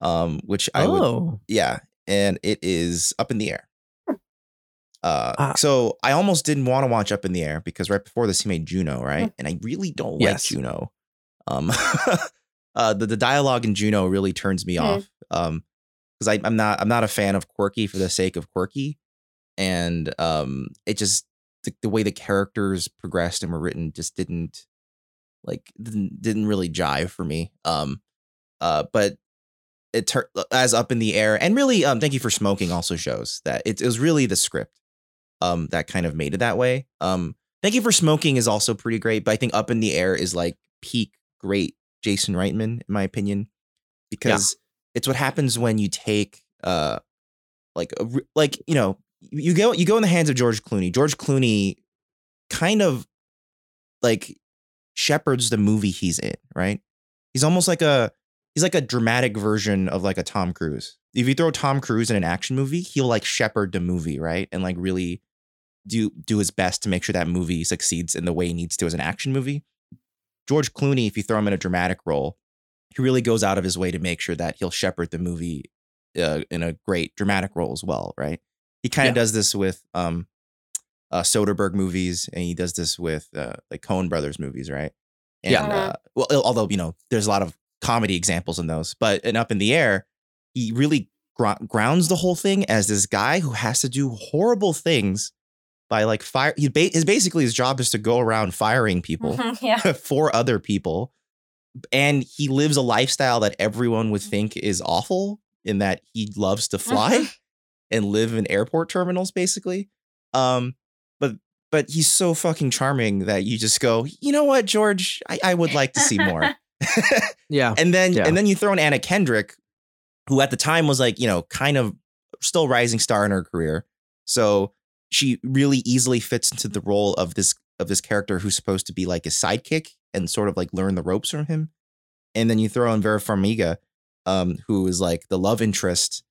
um, which I would oh yeah, and it is Up in the Air. Uh, Ah. so I almost didn't want to watch Up in the Air because right before this he made Juno, right? And I really don't Yes. like Juno. Um, (laughs) uh, the the dialogue in Juno really turns me Hmm. off. Um, because I'm not I'm not a fan of quirky for the sake of quirky, and um, it just the, the way the characters progressed and were written just didn't like didn't, didn't really jive for me. Um, uh, but it tur- as up in the air and really um thank you for smoking also shows that it, it was really the script um that kind of made it that way um thank you for smoking is also pretty great but i think up in the air is like peak great jason reitman in my opinion because it's what happens when you take uh like a, like you know you go you go in the hands of george clooney george clooney kind of like shepherds the movie he's in right he's almost like a he's like a dramatic version of like a Tom Cruise. If you throw Tom Cruise in an action movie, he'll like shepherd the movie, right? And like really do do his best to make sure that movie succeeds in the way he needs to as an action movie. George Clooney, if you throw him in a dramatic role, he really goes out of his way to make sure that he'll shepherd the movie uh, in a great dramatic role as well, right? He kind of Yeah. does this with um uh Soderbergh movies and he does this with uh like Coen Brothers movies, right? And Yeah. Mhm. uh, well although you know there's a lot of comedy examples in those, but in Up in the Air, he really gro- grounds the whole thing as this guy who has to do horrible things by like fire. He ba- his basically his job is to go around firing people yeah. (laughs) for other people, and he lives a lifestyle that everyone would think is awful in that he loves to fly and live in airport terminals, basically. Um, but but he's so fucking charming that you just go, you know what, George, I, I would like to see more. (laughs) yeah and then Yeah. and then you throw in Anna Kendrick, who at the time was like, you know, kind of still rising star in her career. So she really easily fits into the role of this of this character who's supposed to be like his sidekick and sort of like learn the ropes from him. And then you throw in Vera Farmiga, um, who is like the love interest,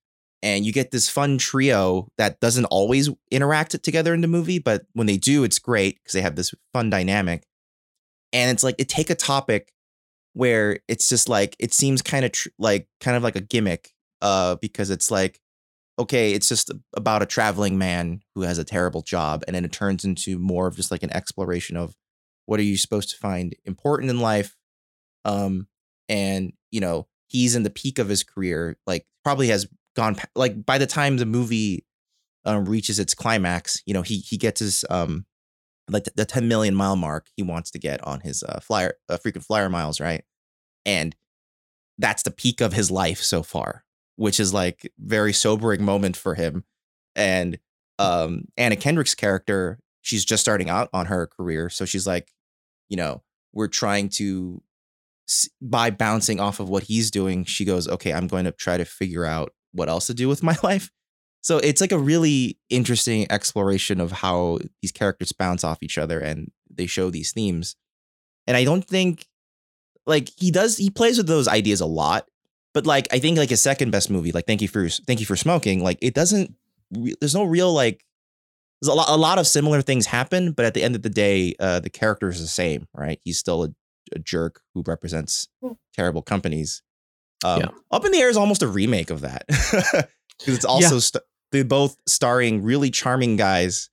and you get this fun trio that doesn't always interact together in the movie, but when they do, it's great because they have this fun dynamic. And it's like it take a topic where it's just like it seems kind of tr- like kind of like a gimmick uh because it's like okay it's just about a traveling man who has a terrible job and then it turns into more of just like an exploration of what are you supposed to find important in life Um, and you know he's in the peak of his career. Like probably has gone like by the time the movie um, reaches its climax, you know he he gets his um like the, the 10 million mile mark he wants to get on his uh, flyer uh, freaking flyer miles, right? And that's the peak of his life so far, which is like very sobering moment for him. And um Anna Kendrick's character, she's just starting out on her career, so she's like, you know, we're trying to by bouncing off of what he's doing, she goes, "Okay, I'm going to try to figure out what else to do with my (laughs) life." So it's like a really interesting exploration of how these characters bounce off each other and they show these themes. And I don't think like he does he plays with those ideas a lot, but like I think like his second best movie, like Thank You for Thank You for Smoking, like it doesn't there's no real like there's a lot a lot of similar things happen, but at the end of the day, uh the character is the same, right? He's still a, a jerk who represents terrible companies. Um, Yeah. Up in the Air is almost a remake of that (laughs) because it's also st- they both starring really charming guys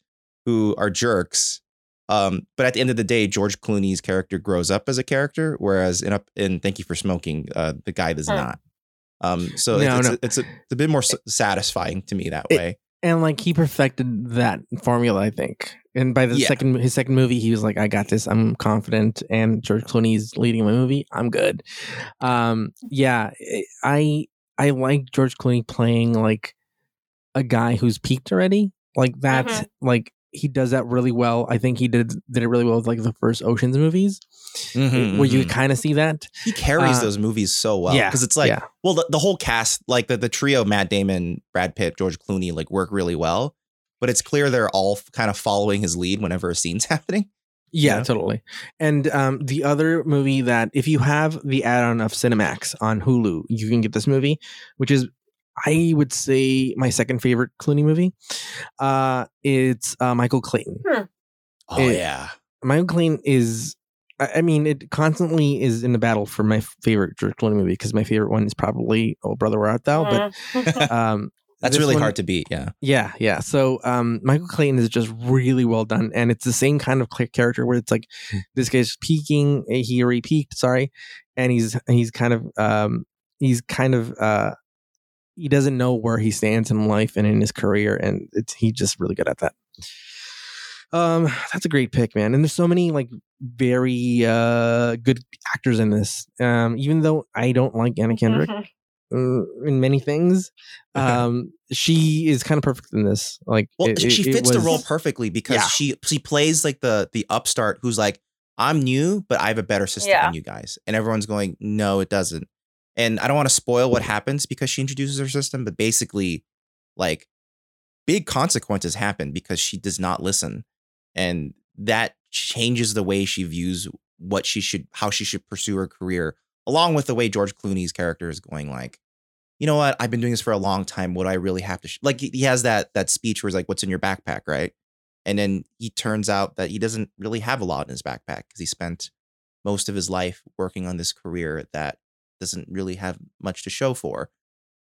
who are jerks. Um, but at the end of the day, George Clooney's character grows up as a character, whereas in up in Thank You for Smoking, uh, the guy does Hmm. not. Um, so No, it's, no. it's, a, it's a bit more s- satisfying to me that It- way. and like he perfected that formula, I think. And by the Yeah. second his second movie, he was like, "I got this. I'm confident." And George Clooney's leading my movie. I'm good. Um, yeah, I I like George Clooney playing like a guy who's peaked already. Like that. Mhm. Like he does that really well. I think he did did it really well with like the first Ocean's movies, Mhm, where you mhm. kind of see that. he carries uh, those movies so well yeah, because it's like yeah. well the, the whole cast like the, the trio matt damon brad pitt george clooney like work really well but it's clear they're all kind of following his lead whenever a scene's (laughs) happening Yeah, Yeah. totally. And um, the other movie that, if you have the add-on of Cinemax on Hulu, you can get this movie, which is, I would say, my second favorite Clooney movie. Uh, it's uh, Michael Clayton. oh It- yeah Michael Clayton is, I I mean, it constantly is in the battle for my favorite George Clooney movie because my favorite one is probably Oh Brother Where Art Thou. But Mm. (laughs) um, that's really one- hard to beat yeah yeah, yeah. So um, Michael Clayton is just really well done, and it's the same kind of character where it's like (laughs) this guy's peaking. eh, He already peaked, sorry, and he's he's kind of um, he's kind of uh, he doesn't know where he stands in life and in his career, and it's he's just really good at that. Um, that's a great pick, man. And there's so many like very uh good actors in this. Um, even though I don't like Anna Kendrick (laughs) in many things, um, she is kind of perfect in this. Like, well it- she it- it fits the role perfectly because Yeah. she she plays like the the upstart who's like i'm new but i have a better system Yeah. than you guys and everyone's going no it doesn't and i don't want to spoil what happens because she introduces her system but basically like big consequences happen because she does not listen and that changes the way she views what she should how she should pursue her career along with the way george clooney's character is going like you know what? I've been doing this for a long time. What do i really have to sh-? like he he has that that speech where he's like what's in your backpack? right? And then he turns out that he doesn't really have a lot in his backpack because he spent most of his life working on this career that doesn't really have much to show for.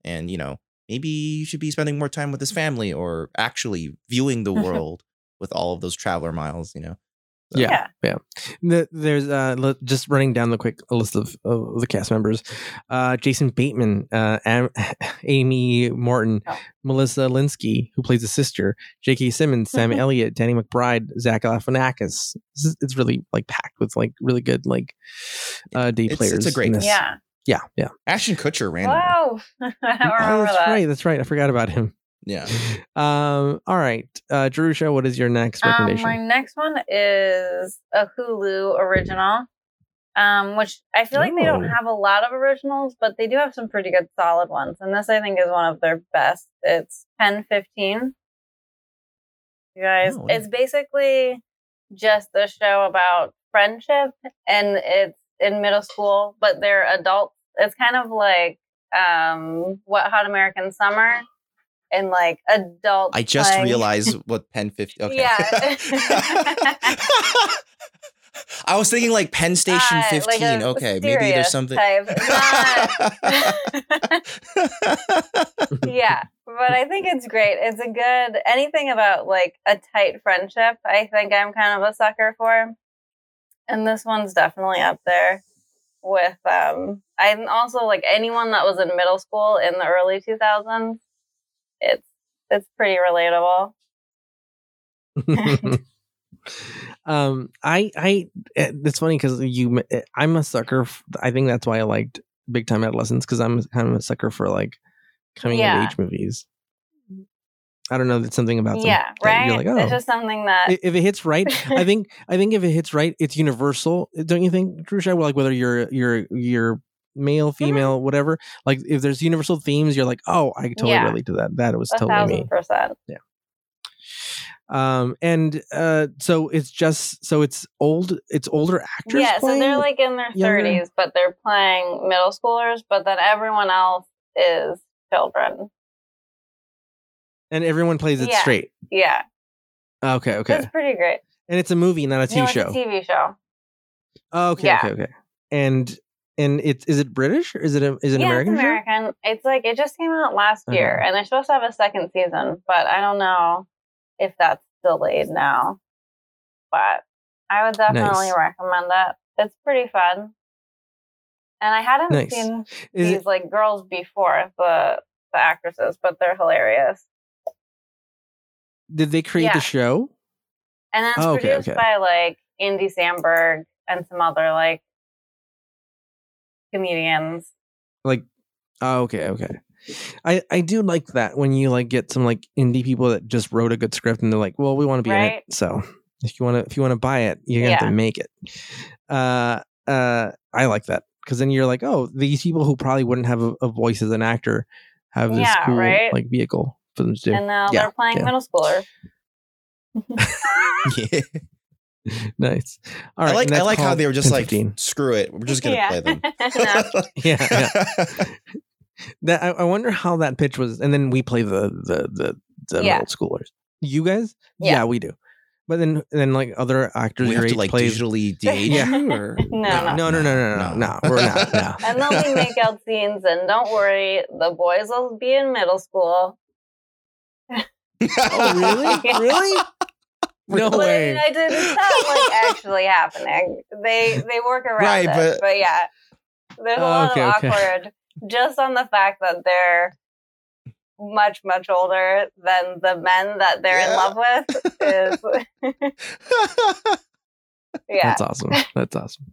And you know maybe you should be spending more time with his family or actually viewing the (laughs) world with all of those traveler miles you know So- Yeah. yeah. The, there's uh just running down the quick list of, of the cast members. Uh, Jason Bateman, uh, Am- (laughs) Amy Morton, Oh. Melissa Lynskey, who plays the sister, J.K. Simmons, Sam Elliott, Danny McBride, Zach Galifianakis. This is, it's really like packed with like really good like uh D It's- players. it's a great in. Yeah. yeah, yeah. ashton kutcher randomly Wow. (laughs) Oh, that's that. right. That's right. I forgot about him. Yeah Um. All right, uh, Jerusha, what is your next Um, recommendation? my next one is a Hulu original, um, which I feel like they don't Oh. have a lot of originals, but they do have some pretty good, solid ones. And this, I think, is one of their best. It's Pen Fifteen. You guys, Oh, it's basically just a show about friendship, and it's in middle school, but they're adults. It's kind of like um, Wet Hot American Summer, and like adult. i just realized (laughs) what pen 50 okay Yeah. (laughs) (laughs) i was thinking like penn station Uh, 15 like okay maybe there's something type. Yeah, but I think it's great. It's a good anything about like a tight friendship. I think I'm kind of a sucker for, and this one's definitely up there. with um and also like anyone that was in middle school in the early 2000s it's it's pretty relatable (laughs) um, I, I, eh, it's funny because you, eh, I'm a sucker. f- I think that's why I liked Big Time Adolescence because I'm kind of a sucker for like coming Yeah. of age movies. I don't know. There's something about them. yeah right You're like, oh, it's just something that if it hits right, I (laughs) think, I think if it hits right, it's universal. Don't you think, Jerusha? Like whether you're, you're, you're male, Mm-hmm. female, whatever. Like if there's universal themes, you're like, oh, I totally Yeah. relate to that. That was a totally me. percent Yeah. Um, and uh, so it's just so it's old, it's older actors. yeah so they're like in their 30s but they're playing middle schoolers but then everyone else is children and everyone plays it Yeah. straight. yeah Okay, okay, it's pretty great and it's a movie, not a TV no, it's show. a tv show Oh, okay, Yeah. okay, okay. And and it's is it British or is it a, is it yeah, American? it's show? American. It's like it just came out last Okay. year, and they're supposed to have a second season, but I don't know if that's delayed now. But I would definitely Nice. recommend it. It's pretty fun, and I hadn't Nice. seen Is these it, like girls before the the actresses, but they're hilarious. did they create Yeah. the show? And then it's Oh, okay, produced okay. by like Andy Samberg and some other like comedians. Like, oh, okay, okay. I I do like that when you like get some like indie people that just wrote a good script and they're like, well, we want to be in it, so if you want to if you want to buy it, you're gonna have to make it. Uh, uh, I like that because then you're like, oh, these people who probably wouldn't have a, a voice as an actor have this Yeah, cool right? like vehicle for them to do. And now Yeah, they're playing yeah. middle schoolers. (laughs) yeah. (laughs) nice. All right, I like I like how they were just like 1015. screw it, we're just gonna Yeah. play them. (laughs) (laughs) Yeah, yeah. That I, I wonder how that pitch was, and then we play the the the, the Yeah. middle schoolers. You guys, Yeah. we do. But then then like other actors we have to like play. digitally de-age Yeah. you, or No, No, no, no, no, no, no. We're not. No. and there'll be makeout scenes, and don't worry, the boys will be in middle school. Oh, really? Really? No But way. I did, it's not like (laughs) actually happening. They they work around Right, it, but- but, yeah, there's a Oh, lot okay, of okay. awkward just on the fact that they're much much older than the men that they're in love with. Is (laughs) (laughs) yeah, That's awesome. That's awesome.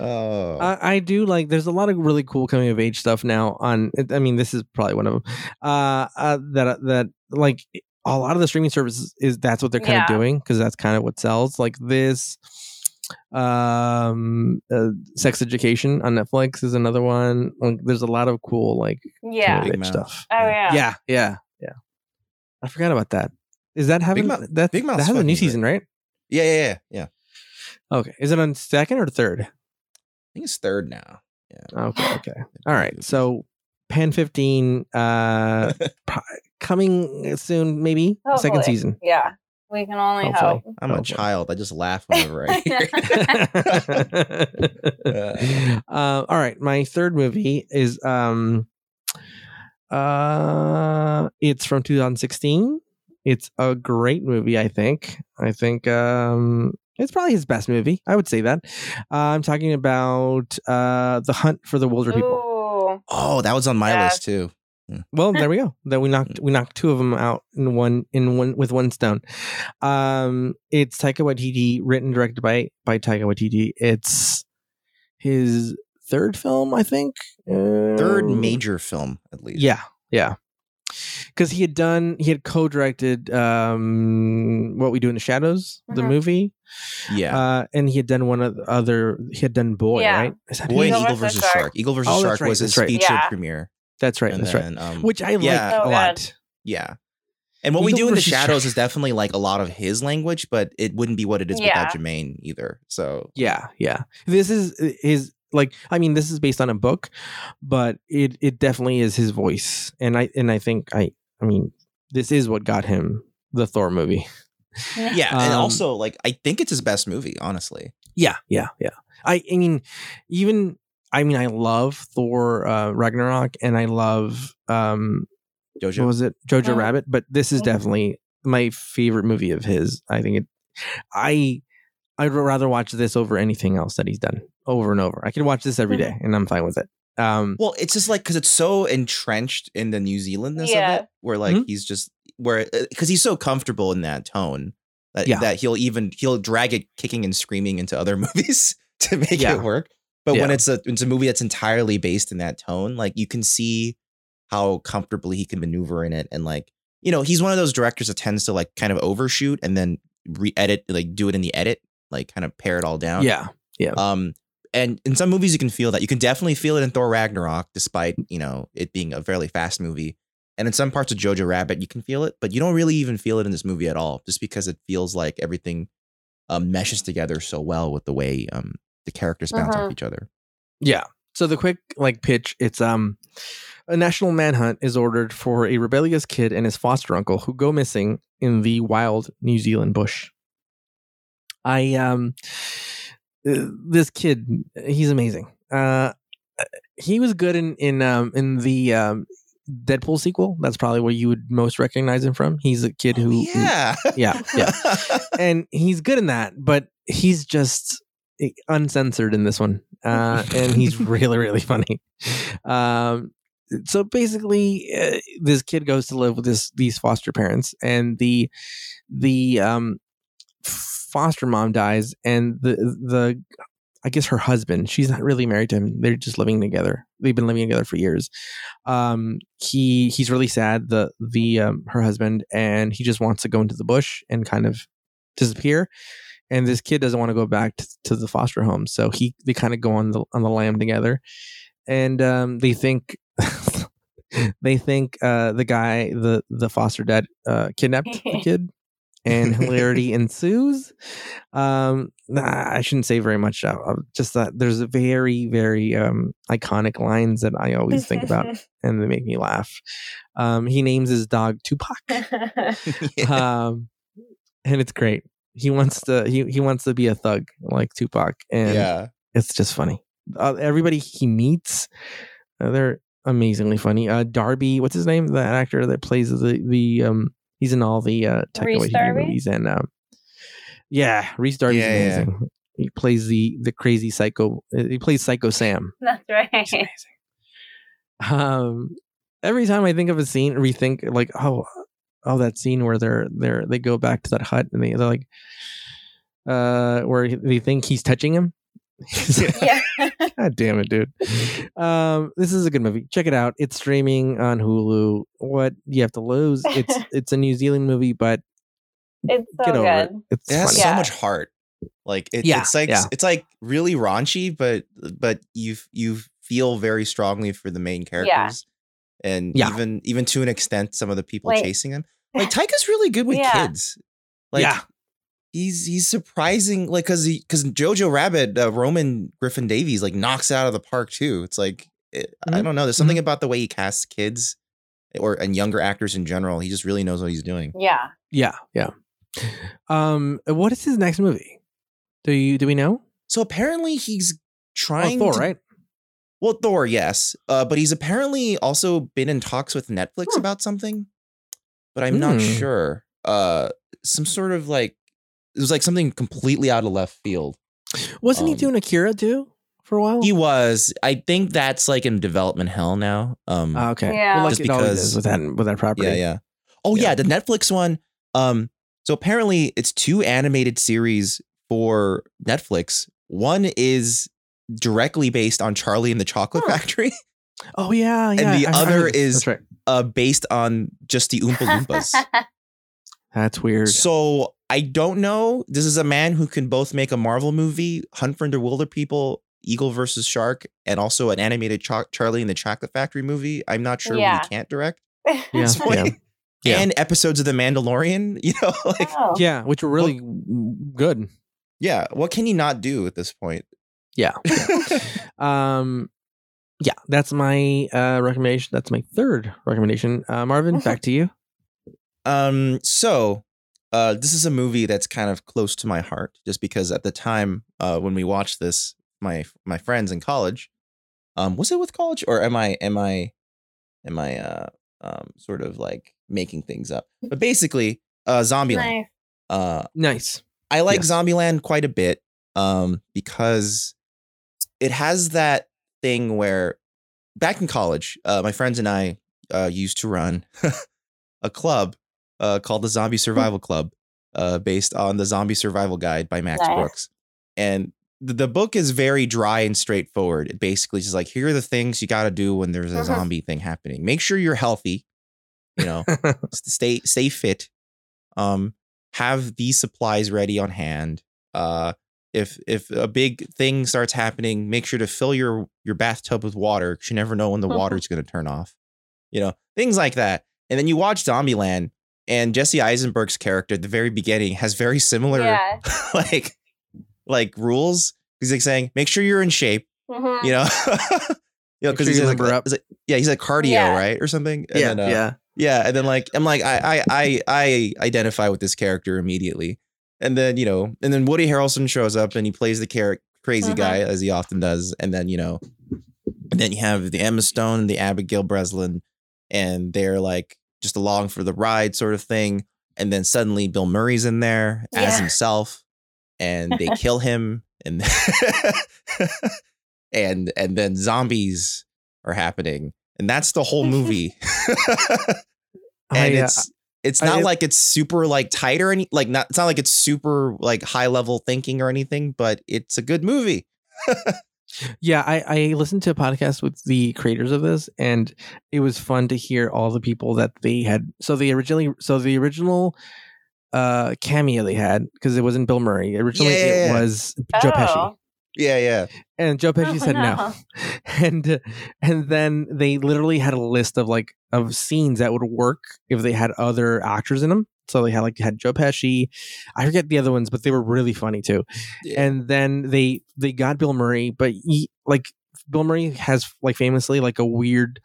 oh. I, I do like. There's a lot of really cool coming of age stuff now. On, I mean, this is probably one of them. Uh, uh that that like a lot of the streaming services is that's what they're kind Yeah. of doing because that's kind of what sells. Like this, um, uh, Sex Education on Netflix is another one. Like, there's a lot of cool like yeah. coming of Big age Mouth. stuff. Oh yeah. yeah, yeah, yeah. I forgot about that. Is that having Mouth- that? Big Mouth's that has a new season, right? yeah, yeah, yeah, yeah. Okay. Is it on second or third? I think it's third now. Yeah. Okay. Okay. All right. So Pen 15 uh (laughs) pro- coming soon maybe second season. Yeah. We can only Hopefully. hope. I'm a child. I just laugh whenever I hear (laughs) it. uh, all right, my third movie is um uh it's from 2016. It's a great movie, I think. I think um it's probably his best movie. I would say that. Uh, I'm talking about uh The Hunt for the Wilder People. Oh, that was on my Yeah. list too. Well, there we go. That we knocked we knocked two of them out in one in one with one stone. Um, it's Taika Waititi, written directed by by Taika Waititi. It's his third film, I think. Third Uh, major film, at least. Yeah, yeah. Because he had done, he had co-directed um, "What We Do in the Shadows," the Mhm. movie, Yeah. uh, and he had done one of the other. He had done "Boy," Yeah. right? Is that Boy and Eagle Eagle versus versus Shark. Shark. Eagle versus Oh, Shark right, was his right. feature Yeah. premiere. That's right. And That's right. um, Which I yeah. like So a lot. Yeah. And what we Eagle do in the shadows Shark. is definitely like a lot of his language, but it wouldn't be what it is Yeah. without Jemaine either. So Yeah, yeah. This is his like I mean this is based on a book, but it it definitely is his voice. And I and I think I I mean this is what got him the Thor movie. (laughs) yeah, and Um, also like I think it's his best movie, honestly. Yeah, yeah, yeah. I I mean even I mean I love Thor uh Ragnarok and I love um Jojo. what was it? Jojo Mhm. Rabbit, but this is Mhm. definitely my favorite movie of his. I think it I I'd rather watch this over anything else that he's done over and over. I could watch this every day and I'm fine with it. Um, Well, it's just like because it's so entrenched in the New Zealandness Yeah. of it, where like Mhm. he's just where because he's so comfortable in that tone that Yeah. that he'll even he'll drag it kicking and screaming into other (laughs) movies to make Yeah. it work. But when it's a it's a movie that's entirely based in that tone, like you can see how comfortably he can maneuver in it, and like you know he's one of those directors that tends to like kind of overshoot and then re-edit like do it in the edit, like kind of pare it all down. Yeah, yeah. Um, and in some movies you can feel that. You can definitely feel it in Thor Ragnarok, despite you know it being a fairly fast movie. And in some parts of Jojo Rabbit, you can feel it, but you don't really even feel it in this movie at all, just because it feels like everything um, meshes together so well with the way um, the characters bounce Uh-huh. off each other. Yeah. So the quick like pitch, it's um a national manhunt is ordered for a rebellious kid and his foster uncle who go missing in the wild New Zealand bush. I um uh, this kid, he's amazing. Uh he was good in in um in the um Deadpool sequel. That's probably where you would most recognize him from. He's a kid who Oh, yeah, yeah, yeah. (laughs) and he's good in that, but he's just uncensored in this one, uh, and he's (laughs) really, really funny. Um, so basically, uh, this kid goes to live with this these foster parents, and the the um, foster mom dies, and the the I guess her husband. She's not really married to him. They're just living together. They've been living together for years. Um, he he's really sad. The the um, her husband, and he just wants to go into the bush and kind of disappear. And this kid doesn't want to go back to, to the foster home, so he they kind of go on the on the lam together, and um, they think. (laughs) they think uh, the guy, the the foster dad, uh, kidnapped the (laughs) kid, and hilarity (laughs) ensues. Um, nah, I shouldn't say very much. Uh, just that there's a very, very um, iconic lines that I always think about, and they make me laugh. Um, he names his dog Tupac, Yeah. um, and it's great. He wants to he he wants to be a thug like Tupac, and yeah. it's just funny. Uh, everybody he meets, uh, they're amazingly funny. Uh, Darby, what's his name? The actor that plays the the um, he's in all the uh, Taika Waititi Darby? movies, and um, yeah, Rhys Darby's Yeah, yeah. amazing. He plays the the crazy psycho. uh, He plays Psycho Sam. (laughs) That's right. He's amazing. Um, every time I think of a scene, rethink like, oh, oh, that scene where they're they're they go back to that hut and they, they're like, uh, where they think he's touching him. (laughs) Yeah. (laughs) God damn it, dude. Um, this is a good movie. Check it out. It's streaming on Hulu. What you have to lose? It's (laughs) it's a New Zealand movie, but It's so get over it. good. It's It has funny. so Yeah. much heart. Like it, Yeah, it's like yeah. it's like really raunchy, but but you you feel very strongly for the main characters, and Yeah. even even to an extent, some of the people Like- chasing him. (laughs) Like Taika's really good with Yeah. kids. Like Yeah. he's he's surprising. Like because he because Jojo Rabbit, uh, Roman Griffin Davis, like knocks it out of the park too. It's like it, I Mhm. don't know. There's something about the way he casts kids, or and younger actors in general. He just really knows what he's doing. Yeah. Yeah, yeah. Um, what is his next movie? Do you do we know? So apparently he's Oh, trying Thor, to right? Well, Thor, yes, uh, but he's apparently also been in talks with Netflix Hmm. about something, but I'm not Hmm. sure. Uh, some sort of like it was like something completely out of left field. Wasn't he Um, doing Akira too for a while? He was. I think that's like in development hell now. Um, Ah, okay. Yeah. Well, like Just it always because- is with that with that property. yeah, yeah. Oh Yeah. yeah, the Netflix one. Um, so apparently it's two animated series for Netflix. One is directly based on Charlie and the Chocolate Huh. Factory, (laughs) Oh yeah, yeah. the I- I other heard is- right. uh, based on just the Oompa Loompas. (laughs) That's weird. So I don't know. This is a man who can both make a Marvel movie, Hunt for the Wilderpeople, Eagle versus Shark, and also an animated Cho- Charlie and the Chocolate Factory movie. I'm not sure Yeah. what he can't direct. (laughs) yeah, this yeah, point. Yeah. And episodes of The Mandalorian. You know, like oh. yeah, which were really good. yeah, what can he not do at this point? Yeah. (laughs) Um, yeah, that's my uh recommendation. That's my third recommendation. Uh, Marvin, back to you. Um, so uh this is a movie that's kind of close to my heart just because at the time uh when we watched this, my my friends in college, um, was it with college or am I am I am I uh um sort of like making things up? But basically, uh Zombieland. Nice. Uh Nice. I like Yes. Zombieland quite a bit um, because it has that thing where back in college, uh, my friends and I uh, used to run (laughs) a club uh, called the Zombie Survival Club, uh, based on the Zombie Survival Guide by Max Nice. Brooks. And the, the book is very dry and straightforward. It basically is like, here are the things you got to do when there's a Mhm. zombie thing happening. Make sure you're healthy, you know, (laughs) stay stay fit um have these supplies ready on hand uh if if a big thing starts happening make sure to fill your your bathtub with water 'cause you never know when the Mhm. water's going to turn off you know things like that and then you watch zombieland and jesse eisenberg's character at the very beginning has very similar Yeah. (laughs) like like rules he's like saying make sure you're in shape Mhm. you know (laughs) you know because sure he's like, up. he's like yeah he's like cardio Yeah. right or something And yeah, then, uh, yeah. yeah, and then like I'm like I I I (laughs) I identify with this character immediately, and then you know, and then Woody Harrelson shows up and he plays the character crazy Mhm. guy as he often does, and then you know, and then you have the Emma Stone and the Abigail Breslin, and they're like just along for the ride sort of thing, and then suddenly Bill Murray's in there as himself, and they (laughs) kill him, and (laughs) and and then zombies are happening, and that's the whole movie. (laughs) and I, it's it's not it- like it's super like tight or any like not it's not like it's super like high level thinking or anything, but it's a good movie. (laughs) Yeah, I, I listened to a podcast with the creators of this, and it was fun to hear all the people that they had. So they originally, so the original uh cameo they had because it wasn't Bill Murray. Originally, Yeah, yeah, it yeah. was Joe Pesci, Oh. Yeah, yeah. and Joe Pesci Oh, said no. no. (laughs) and uh, and then they literally had a list of like of scenes that would work if they had other actors in them. So they had like had Joe Pesci, I forget the other ones, but they were really funny too. Yeah. And then they they got Bill Murray, but he like Bill Murray has like famously like a weird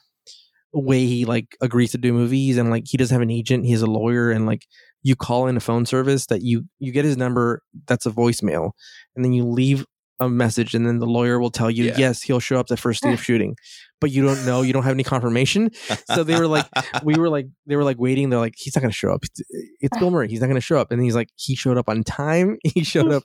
way he like agrees to do movies and like he doesn't have an agent he's a lawyer and like you call in a phone service that you you get his number that's a voicemail and then you leave a message and then the lawyer will tell you Yeah. yes he'll show up the first day of (laughs) shooting. But you don't know. You don't have any confirmation. So they were like (laughs) we were like they were like waiting. They're like he's not going to show up. It's, it's bill murray. He's not going to show up. And he's like he showed up on time. (laughs) He showed up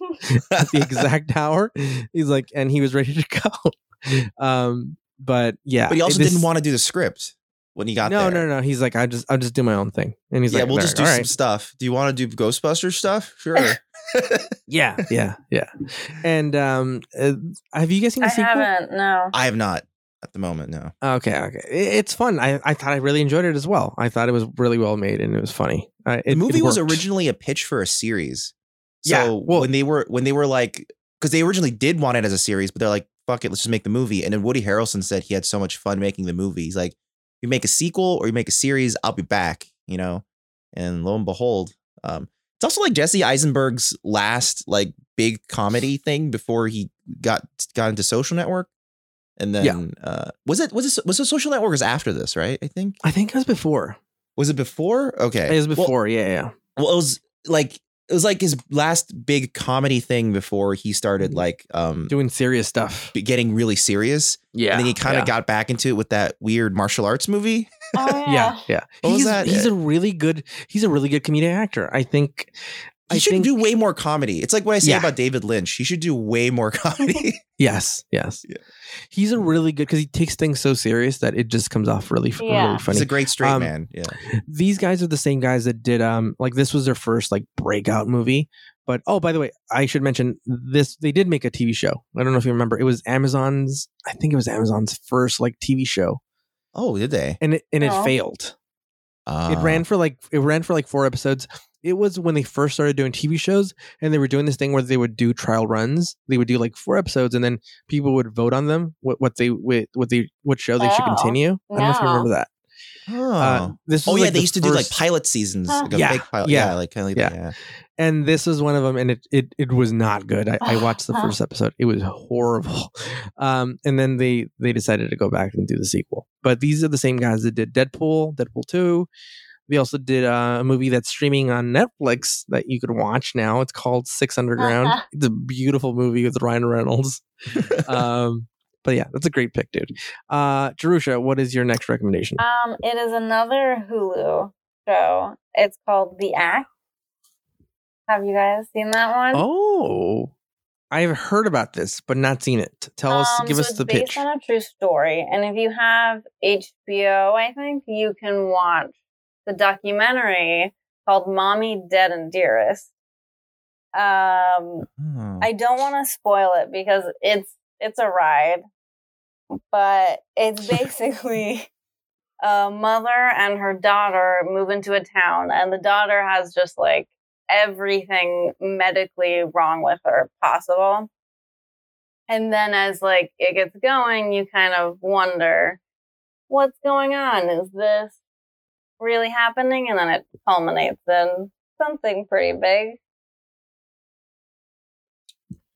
at the exact hour. He's like and he was ready to go. Um but yeah but he also this- didn't want to do the script when he got no there. no no no. he's like i just i'll just do my own thing and he's like, yeah, like we'll "All just do right, some all right." stuff. Do you want to do Ghostbuster stuff? Sure. (laughs) yeah yeah yeah and um uh, have you guys seen the I sequel haven't. No. I have not at the moment. No. okay okay I- it's fun i i thought i really enjoyed it as well i thought it was really well made and it was funny uh, it, the movie was originally a pitch for a series. So Yeah, well- when they were when they were like because they originally did want it as a series, but they're like, fuck it, let's just make the movie. And then Woody Harrelson said he had so much fun making the movie. He's like, you make a sequel or you make a series, I'll be back, you know? And lo and behold, um, it's also like Jesse Eisenberg's last like big comedy thing before he got got into social network. And then Yeah. uh was it was it was it social network was after this, right? I think. i think it was before Was it before? Okay. it was Well- before yeah yeah well, it was like it was like his last big comedy thing before he started like um doing serious stuff getting really serious. yeah and then he kind of yeah. got back into it with that weird martial arts movie. (laughs) Oh, yeah. yeah yeah What was he's that? he's a really good he's a really good comedic actor i think He I should think, do way more comedy. It's like what I say Yeah. about David Lynch. He should do way more (laughs) comedy. Yes, yes. Yeah. He's a really good because he takes things so serious that it just comes off really, Yeah. really funny. He's a great straight Um, man. Yeah. These guys are the same guys that did um like this was their first like breakout movie. But oh, by the way, I should mention this. They did make a TV show. I don't know if you remember. It was Amazon's. I think it was Amazon's first like TV show, Oh, did they? and it and it failed. Uh, it ran for like it ran for like four episodes. It was when they first started doing TV shows, and they were doing this thing where they would do trial runs. They would do like four episodes, and then people would vote on them what what they what what they what show they should Oh, continue. I don't know if you remember that. Oh, Uh, this oh was yeah, like they the used to do like pilot seasons, like Yeah, fake pilot. yeah. Yeah, like kind of like Yeah. that. Yeah. and this was one of them and it it, it was not good I, I watched the (sighs) first episode it was horrible (laughs) um and then they they decided to go back and do the sequel but these are the same guys that did deadpool deadpool 2 they also did uh, a movie that's streaming on netflix that you could watch now it's called six underground (laughs) it's a beautiful movie with ryan reynolds (laughs) um but yeah that's a great pick dude uh jerusha what is your next recommendation Um, it is another Hulu show. It's called The Act. Have you guys seen that one? Oh, I've heard about this, but not seen it. Tell us, Um, give so us it's the based pitch. on a true story, and if you have HBO, I think you can watch the documentary called "Mommy Dead and Dearest." Um, Oh. I don't want to spoil it because it's it's a ride, but it's (laughs) basically a mother and her daughter move into a town, and the daughter has just like everything medically wrong with her possible. And then as like it gets going, you kind of wonder what's going on? Is this really happening? And then it culminates in something pretty big.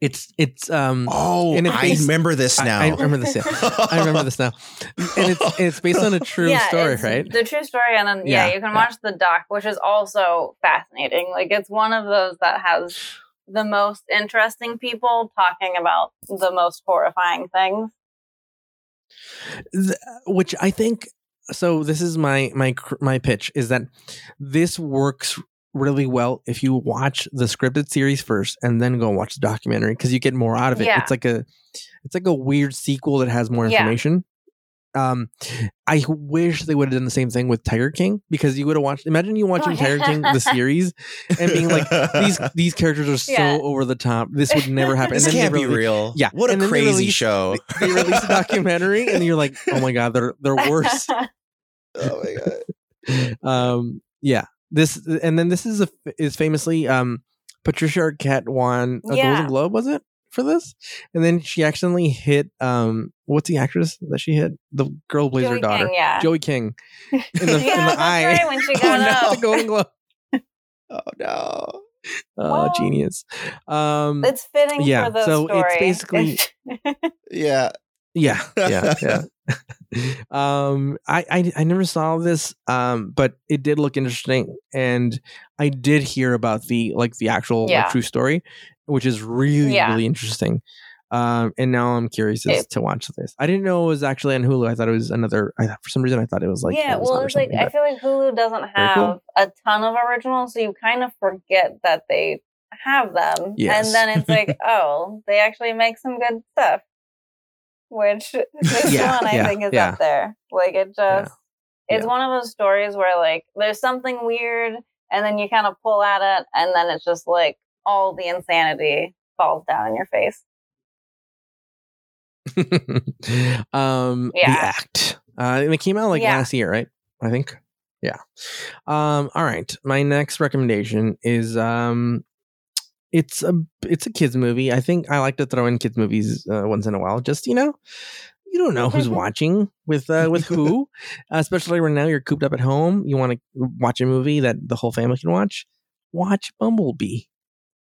It's it's um. oh, and it's I remember this now. I, remember this. Yeah. I remember this now, and it's (laughs) it's based on a true story, right? The true story, and then yeah, Yeah, you can yeah. watch the doc, which is also fascinating. Like it's one of those that has the most interesting people talking about the most horrifying things. Th- which I think so this is my my my pitch is that this works really well if you watch the scripted series first and then go watch the documentary because you get more out of it. Yeah. It's like a it's like a weird sequel that has more Yeah. information. Um I wish they would have done the same thing with Tiger King because you would have watched imagine you watching Tiger King the (laughs) series and being like these (laughs) these characters are so Yeah. over the top. This would never happen. this and then can't they be real. Yeah, What a and they crazy release- show. They release a documentary and you're like, oh my god, they're they're worse. (laughs) oh my god. um yeah this and then this is a is famously um patricia arquette won a Yeah. golden globe was it for this and then she accidentally hit um what's the actress that she hit? The girl her Joey daughter. King, yeah. joey king. In the, yeah, (laughs) in the eye right. When she (laughs) oh, got no, the (laughs) golden globe Oh no. oh genius. Um it's fitting Yeah, for the so it's basically- Yeah. yeah yeah yeah. Um I, I i never saw this um but it did look interesting and i did hear about the like the actual like, true story which is really Yeah. really interesting um and now i'm curious as to watch this i didn't know it was actually on hulu i thought it was another I, for some reason i thought it was like yeah, Amazon well, it's like I feel like Hulu doesn't Very cool. have a ton of originals, so you kind of forget that they have them, Yes. and then it's like, (laughs) oh, they actually make some good stuff. Which (laughs) this Yeah, one I yeah, think is yeah. up there. Like it just, it's one of those stories where like there's something weird, and then you kind of pull at it, and then it's just like all the insanity falls down in your face. (laughs) um the act. Uh and it came out like Yeah. last year right? I think? Yeah. Um all right. My next recommendation is um it's a it's a kids movie. I think i like to throw in kids movies uh, once in a while just you know you don't know who's (laughs) watching with uh, with who uh, (laughs) especially right now you're cooped up at home you want to watch a movie that the whole family can watch. Watch bumblebee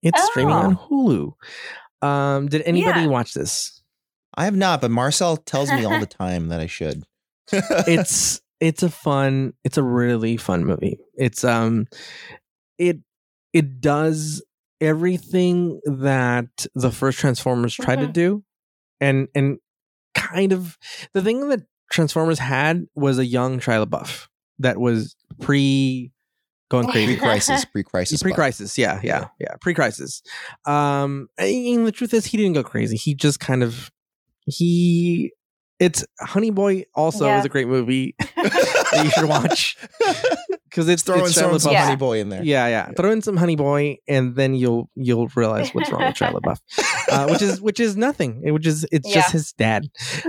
it's streaming on hulu um did anybody Yeah. watch this I have not, but Marcel tells me all the (laughs) time that I should. (laughs) it's it's a fun it's a really fun movie it's um it it does everything that the first transformers tried to Mhm. do and and kind of the thing that transformers had was a young Shia LaBeouf that was pre going crazy. Pre-crisis, (laughs) pre-crisis. pre-crisis. Yeah yeah. yeah. Pre-crisis. Um and the truth is he didn't go crazy. He just kind of he it's honey boy also Yeah. is a great movie (laughs) that you should watch (laughs) because it's Throwing it's some, some Yeah. honey boy in there. yeah yeah. Throw in some honey boy and then you'll you'll realize what's wrong with Shia (laughs) LaBeouf. Uh, which is which is nothing. It which is it's Yeah. just his dad.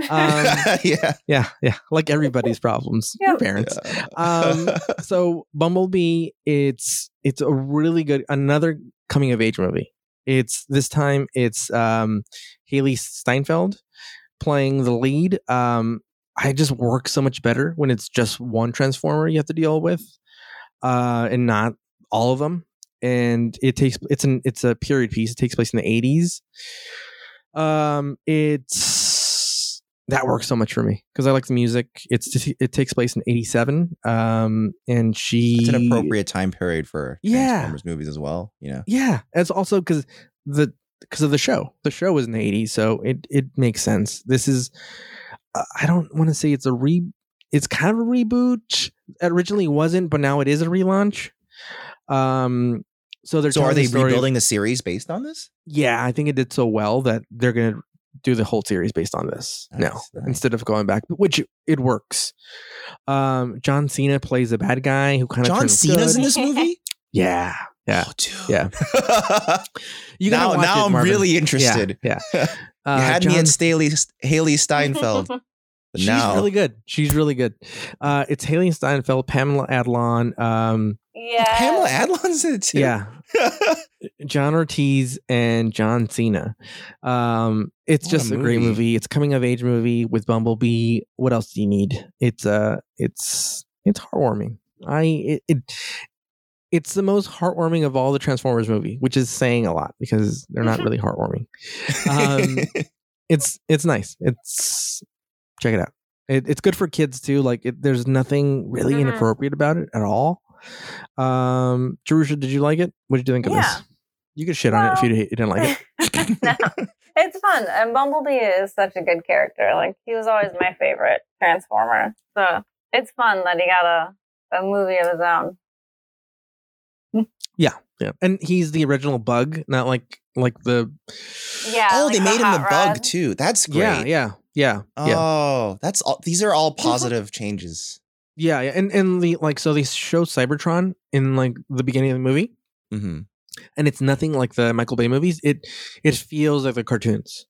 Um (laughs) yeah. yeah yeah. Like everybody's problems. (laughs) Your parents. Yeah. um so bumblebee it's it's a really good another coming of age movie. It's this time it's um hailee steinfeld playing the lead. Um i just work so much better when it's just one transformer you have to deal with uh and not all of them and it takes it's an it's a period piece it takes place in the 80s um it's that works so much for me because I like the music. It's it takes place in '87, um, and she It's an appropriate time period for Yeah. Transformers movies as well. You know. Yeah, it's also because the because of the show. The show was in the '80s, so it it makes sense. This is uh, I don't want to say it's a re. It's kind of a reboot. It originally wasn't, but now it is a relaunch. Um, so they're So are they the rebuilding the series based on this? yeah, I think it did so well that they're gonna do the whole series based on this now Nice, nice. instead of going back, which it works. Um, John Cena plays a bad guy who kind of John Cena's in this movie? (laughs) Yeah, yeah. Oh, dude. Yeah. (laughs) You now now it, I'm really interested. yeah. (laughs) you Uh, had me John- at Staley, Hailee Steinfeld. But She's now really good. She's really good. Uh, it's Hailee Steinfeld, Pamela Adlon, um, yeah. Pamela Adlon's in it too. yeah, (laughs) John Ortiz and John Cena. Um, it's What just a, great movie. movie. It's coming of age movie with Bumblebee. What else do you need? It's uh it's it's heartwarming. I it, it it's the most heartwarming of all the Transformers movie, which is saying a lot because they're not really heartwarming. (laughs) Um, it's it's nice. It's check it out. It, it's good for kids too. Like it, there's nothing really Mhm. inappropriate about it at all. Um, Jerusha, did you like it? What did you think of Yeah. this? You could shit on it if you, you didn't like it. (laughs) no, it's fun. And Bumblebee is such a good character. Like he was always my favorite Transformer. So it's fun that he got a, a movie of his own. Yeah, yeah, and he's the original Bug, not like like the. Yeah. oh, like they the made him the hot bug too. That's great. Yeah, yeah, yeah, yeah, Oh, that's all. These are all positive changes. yeah, yeah. And and the like, so they show Cybertron in like the beginning of the movie, hmm and it's nothing like the Michael Bay movies. It it feels like the cartoons.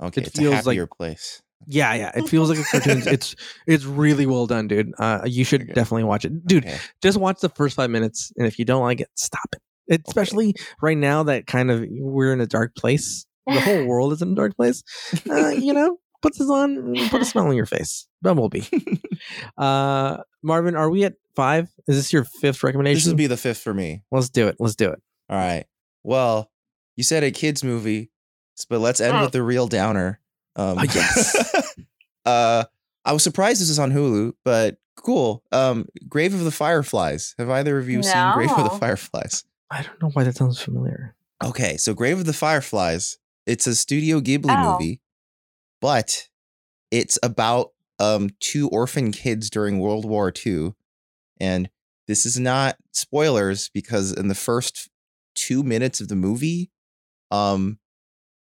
Okay, It feels like- happier place. Yeah, yeah. It feels like a cartoons. it's it's really well done, dude. Uh, you should Okay. definitely watch it, dude. Okay. Just watch the first five minutes, and if you don't like it, stop it. it especially right now that kind of we're in a dark place. The whole world is in a dark place. Uh, you know, put this on, put a (laughs) smile on your face. Bumblebee. uh, Marvin, are we at five? Is this your fifth recommendation? This would be the fifth for me. Let's do it. Let's do it. All right. Well, you said a kids movie, but let's end Oh. with the real downer. Um, Oh, yes. (laughs) uh, I was surprised this is on Hulu, but cool. Um, Grave of the Fireflies. Have either of you seen Grave of the Fireflies? I don't know why that sounds familiar. Okay, so Grave of the Fireflies. It's a Studio Ghibli Oh. movie, but it's about um two orphan kids during World War II, and this is not spoilers because in the first two minutes of the movie, um,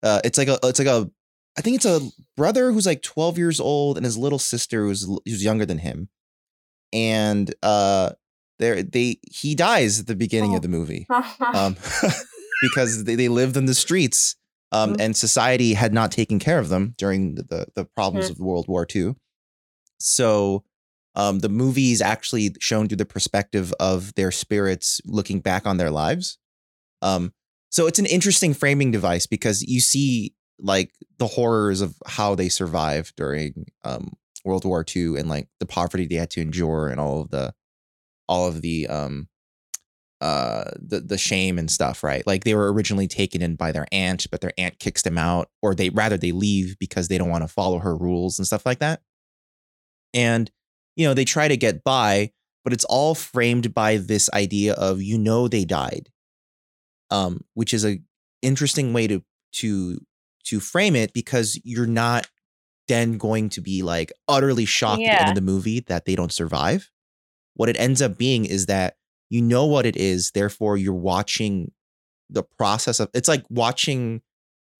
uh, it's like a it's like a I think it's a brother who's like twelve years old and his little sister who's who's younger than him, and uh, there they he dies at the beginning Oh. of the movie (laughs) um, (laughs) because they, they lived in the streets um, Mhm. and society had not taken care of them during the, the, the problems of World War II. So um, the movie is actually shown through the perspective of their spirits looking back on their lives. Um, so it's an interesting framing device because you see like the horrors of how they survived during um, World War II and like the poverty they had to endure and all of the all of the um uh the the shame and stuff right? Like they were originally taken in by their aunt but their aunt kicks them out or they rather they leave because they don't want to follow her rules and stuff like that. And you know they try to get by but it's all framed by this idea of you know they died. Um which is a interesting way to to to frame it because you're not then going to be like utterly shocked at the end of the movie that they don't survive. What it ends up being is that you know what it is therefore you're watching the process of it's like watching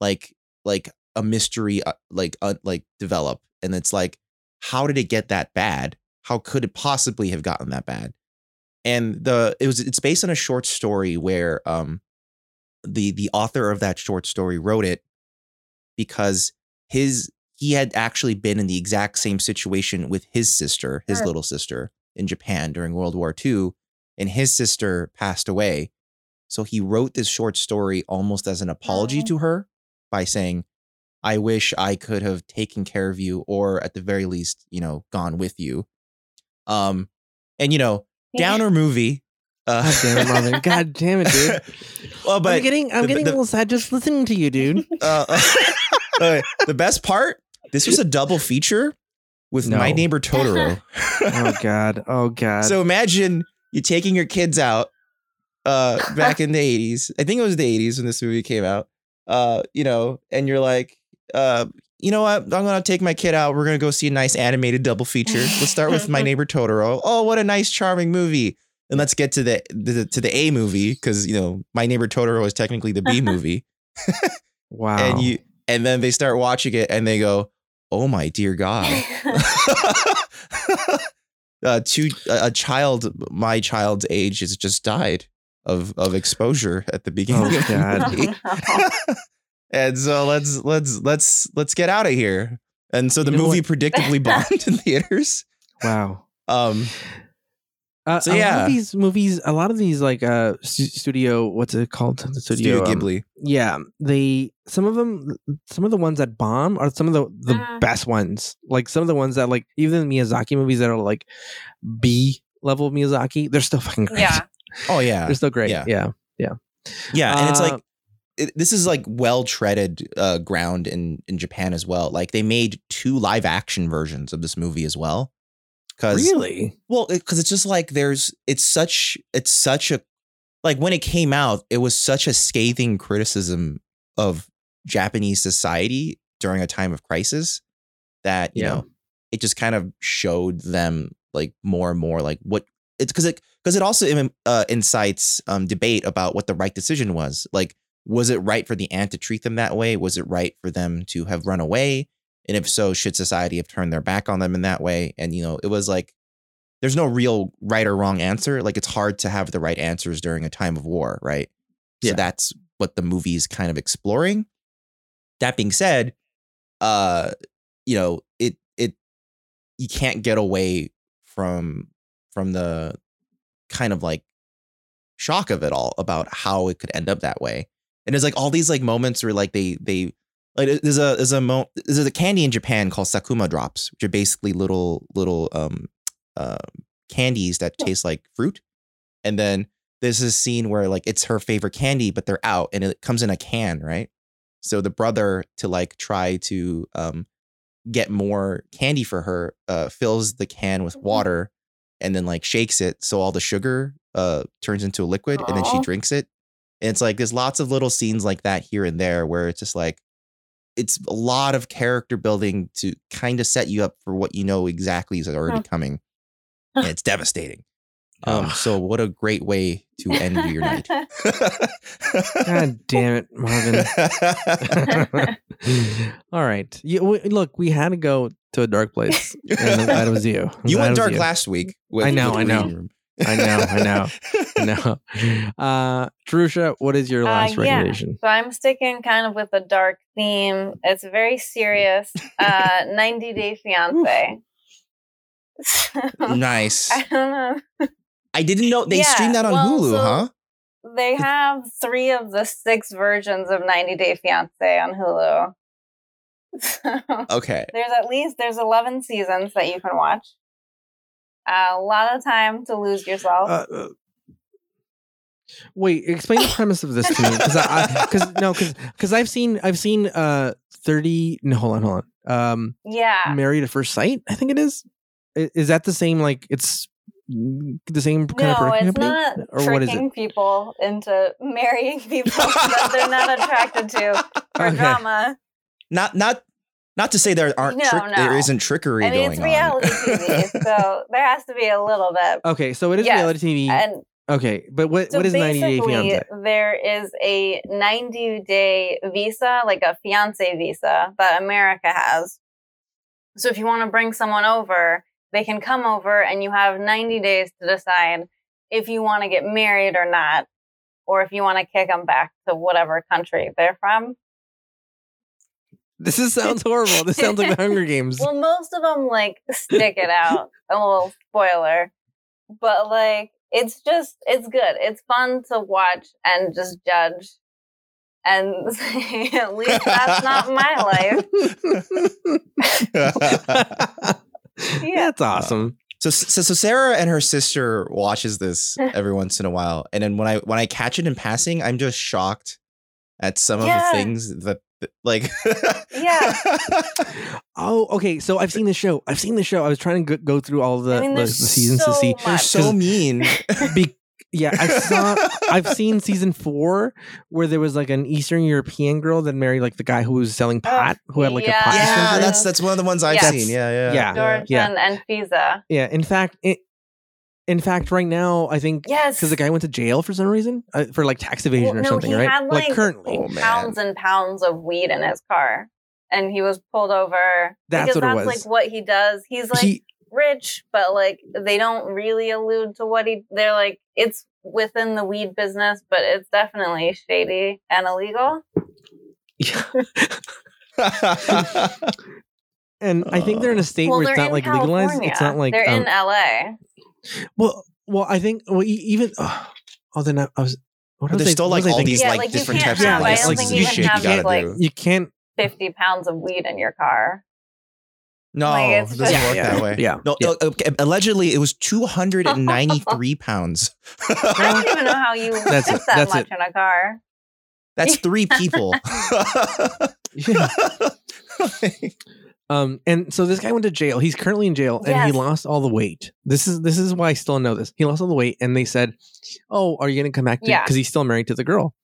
like like a mystery uh, like uh, like develop and it's like how did it get that bad how could it possibly have gotten that bad and the it was it's based on a short story where um the the author of that short story wrote it because his he had actually been in the exact same situation with his sister his Sure. little sister in Japan during World War II and his sister passed away so he wrote this short story almost as an apology Aw. to her by saying I wish I could have taken care of you or at the very least, you know, gone with you. Um and you know, downer movie. Uh, God damn it, Marvin. God damn it, dude. (laughs) well, but I'm getting I'm the- getting the- a little sad just listening to you, dude. (laughs) uh, uh, (laughs) the best part, this was a double feature with No. My Neighbor Totoro. oh god. Oh god. so imagine you taking your kids out uh (laughs) back in the 80s. I think it was the 80s when this movie came out. Uh, you know, and you're like, uh, you know what? I'm gonna take my kid out. We're gonna go see a nice animated double feature. Let's start with My (laughs) Neighbor Totoro. Oh, what a nice, charming movie. and let's get to the, the to the A movie because you know my neighbor Totoro is technically the B (laughs) movie, Wow. and you and then they start watching it and they go, "Oh my dear God." Uh, two, a child, my child's age, has just died of of exposure at the beginning. Oh, of the God. movie. (laughs) and so let's let's let's let's get out of here. And so the You know movie predictably bombed in theaters. (laughs) wow. Um, Uh, So, a lot yeah. of these movies, a lot of these like uh stu- studio, what's it called? The Studio um, Ghibli. yeah, they some of them, some of the ones that bomb are some of the the Mhm. best ones. Like some of the ones that like even the Miyazaki movies that are like B level Miyazaki, they're still fucking great. yeah. (laughs) Oh yeah, they're still great. Yeah. Yeah, yeah, Yeah, and it's Uh, like it, this is like well treaded uh, ground in in Japan as well. Like they made two live action versions of this movie as well. Because really. Well, because it's just like there's it's such it's such a like when it came out, it was such a scathing criticism of Japanese society during a time of crisis that you Yeah. know it just kind of showed them like more and more like what it's because it because it also uh, incites um, debate about what the right decision was. Like, was it right for the aunt to treat them that way? Was it right for them to have run away? And if so, should society have turned their back on them in that way? And you know, it was like there's no real right or wrong answer. Like it's hard to have the right answers during a time of war, right? So that's what the movie is kind of exploring. That being said, uh, you know, it it you can't get away from from the kind of like shock of it all about how it could end up that way. And there's like all these like moments where like they they like there's a there's a mo there's a candy in Japan called Sakuma drops, which are basically little little um uh candies that taste like fruit. And then there's this scene where like it's her favorite candy, but they're out and it comes in a can, right? So the brother to like try to um get more candy for her uh fills the can with Mhm. water and then like shakes it so all the sugar uh turns into a liquid and then she drinks it. And it's like there's lots of little scenes like that here and there where it's just like it's a lot of character building to kind of set you up for what you know exactly is already Huh. coming. And it's devastating. Um, so what a great way to end your night. God (laughs) damn it, Marvin. (laughs) All right. You, w- look, we had to go to a dark place, and I'm glad it was you. I'm you went dark you. last week. With, I know, with I know. Reading know, I know, I know. (laughs) Uh, Jerusha, what is your Uh, last yeah. recommendation? So I'm sticking kind of with a dark theme. It's very serious. Uh, (laughs) 90 Day Fiance. (laughs) nice. I don't know. I didn't know they Yeah, streamed that on well, Hulu, so- huh? They have three of the six versions of 90 Day Fiance on Hulu. So Okay. there's at least there's 11 seasons that you can watch. A lot of time to lose yourself. Uh, uh, wait, explain the premise of this to me, because I, because no, because because I've seen I've seen uh thirty. No, hold on, hold on. Um, yeah. Married at First Sight. I think it is. I- Is that the same? Like it's the same kind of No, production it's company, not or what is it? people into (laughs) marrying people that they're not (laughs) attracted to for Okay. drama. Not not not to say there aren't No, trick, there no. isn't trickery I mean, going it's reality on. TV, (laughs) so there has to be a little bit. Okay, so it is Yes, reality TV. And okay, but what so what is ninety day basically, fiance? there is a 90 day visa, like a fiance visa that America has. So if you want to bring someone over, they can come over and you have 90 days to decide if you want to get married or not, or if you want to kick them back to whatever country they're from. This is, sounds horrible. This sounds like the Hunger (laughs) Games. Well, most of them like stick it out. a little spoiler, but like it's just it's good. It's fun to watch and just judge. And say, (laughs) at least that's not my life. (laughs) yeah. That's awesome. So, so so Sarah and her sister watches this every once in a while, and then when I when I catch it in passing, I'm just shocked at some Yeah. of the things that that- like Yeah. (laughs) Oh, okay. So I've seen the show. I've seen the show. I was trying to go, go through all the, I mean, the, the there's seasons to so see. They're so mean. (laughs) Be- yeah, I saw. I've seen season four where there was like an Eastern European girl that married like the guy who was selling oh, pot, who had like yeah. a pot yeah, that's that's one of the ones I've Yes. seen. Yeah, yeah, Yeah. George Yeah. and, and Fiza. yeah. In fact, it, In fact, right now, I think Yes. because the guy went to jail for some reason uh, for like tax evasion Well, or no, something, he right? had, like, currently. Oh, pounds and pounds of weed in his car. And he was pulled over That's because what it that's was. like what he does. He's like he, rich, but like they don't really allude to what he they're like it's within the weed business, but it's definitely shady and illegal. yeah. (laughs) and I think they're in a state well, where it's not in like California. legalized. It's not like they're um, in LA. Well, well, I think well, even oh, oh then I, I was. What But was there's I- still like all thinking? these Yeah, like, like, different can't types have- of I don't licenses think you shit can you gotta like, do. You can't. Fifty pounds of weed in your car. No, Like, it doesn't just- work Yeah, that way. yeah, No, yeah. uh, okay, allegedly it was (laughs) 293 pounds. I don't even know how you (laughs) That's fit it. that That's much it. in a car. That's three people. (laughs) Yeah. Um, and so this guy went to jail. He's currently in jail, and he lost all the weight. This is this is why I still know this. He lost all the weight, and they said, "Oh, are you going to come back?" Yeah. Because he's still married to the girl,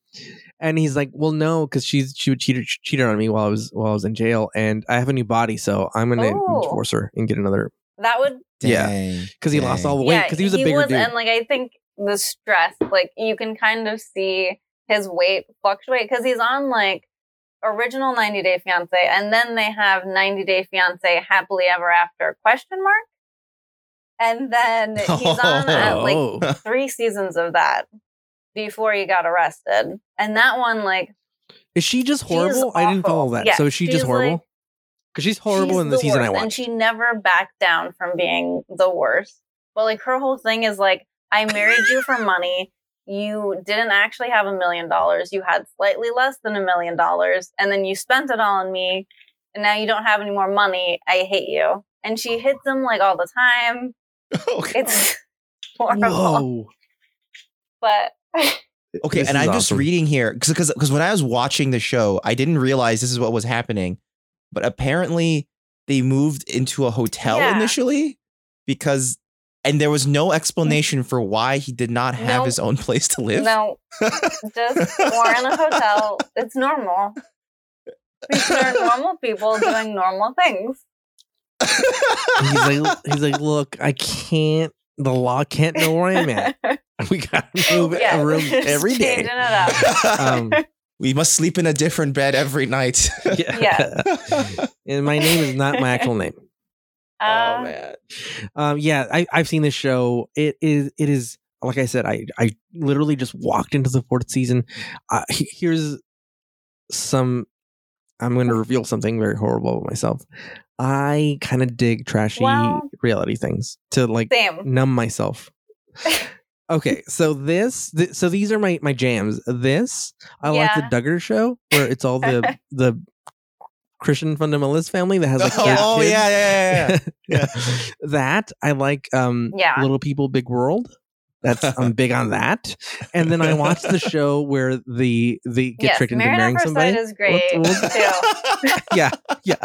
and he's like, "Well, no, because she's she would cheat cheated on me while I was while I was in jail, and I have a new body, so I'm going to Oh. divorce her and get another." That would Yeah. Because he lost all the weight because he was a bigger was, dude. and like I think the stress, like you can kind of see his weight fluctuate because he's on like original 90 Day Fiance, and then they have 90 Day Fiance Happily Ever After question mark, and then (laughs) he's on at like oh. three seasons of that before he got arrested, and that one like is she just horrible? I didn't follow that. Yeah, so is she just horrible? like- Because she's horrible she's in the, season I worst, and she never backed down from being the worst. But like her whole thing is like, I married you for money. You didn't actually have a million dollars. You had slightly less than a million dollars, and then you spent it all on me. And now you don't have any more money. I hate you. And she hits him like all the time. (laughs) Oh, It's (laughs) horrible. Whoa. But Okay, This and I'm just reading here because because when I was watching the show, I didn't realize this is what was happening. But apparently, they moved into a hotel Yeah. initially because, and there was no explanation for why he did not have Nope. his own (laughs) place to live. no, just we're in a hotel. It's normal. These are normal people doing normal things. he's like, he's like, look, I can't. The law can't know where I'm at. (laughs) We got to move Yeah, a room every day. changing it up. Um, (laughs) we must sleep in a different bed every night. yeah. and my name is not my actual name. Oh Uh, man. Um, yeah, I, I've seen this show. It is, it is, like I said, I, I literally just walked into the fourth season. Uh, here's some. I'm going to reveal something very horrible about myself. I kind of dig trashy Well- reality things to like Same. numb myself. okay, (laughs) so this, th- so these are my my jams. This I like the Yeah. Duggar show where it's all the (laughs) the Christian fundamentalist family that has like (laughs) oh, eight oh, kids. yeah, yeah, yeah, yeah. (laughs) that I like. Um, Yeah. Little People, Big World. That's I'm big on that. And then I watched the (laughs) show where the the get yes, tricked into Married marrying somebody. Is great What's- too. yeah, yeah.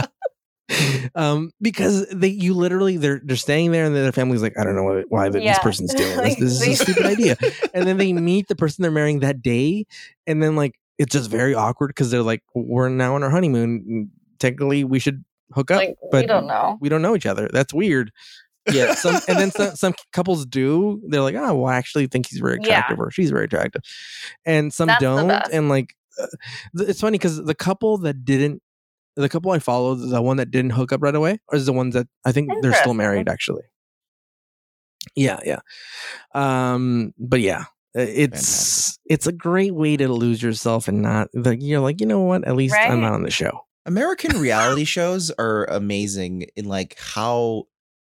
Um, because they you literally they're they're staying there and then their family's like, I don't know why, why this person's doing this. Like, This is a stupid idea. And then they meet the person they're marrying that day, and then like it's just very awkward because they're like, we're now on our honeymoon. And Technically, we should hook up, Like but we don't know. we don't know each other. That's weird. Yeah. (laughs) Some and then some, some couples do. They're like, oh, well, I actually think he's very Yeah. attractive or she's very attractive, and some That's don't. And like, uh, th- it's funny because the couple that didn't, the couple I followed, the one that didn't hook up right away, or is the ones that I think they're still married actually. Yeah, yeah. Um, but yeah. uh, It's it's a great way to lose yourself and not like you're like you know what at least I'm not on the show American (laughs) reality shows are amazing in like how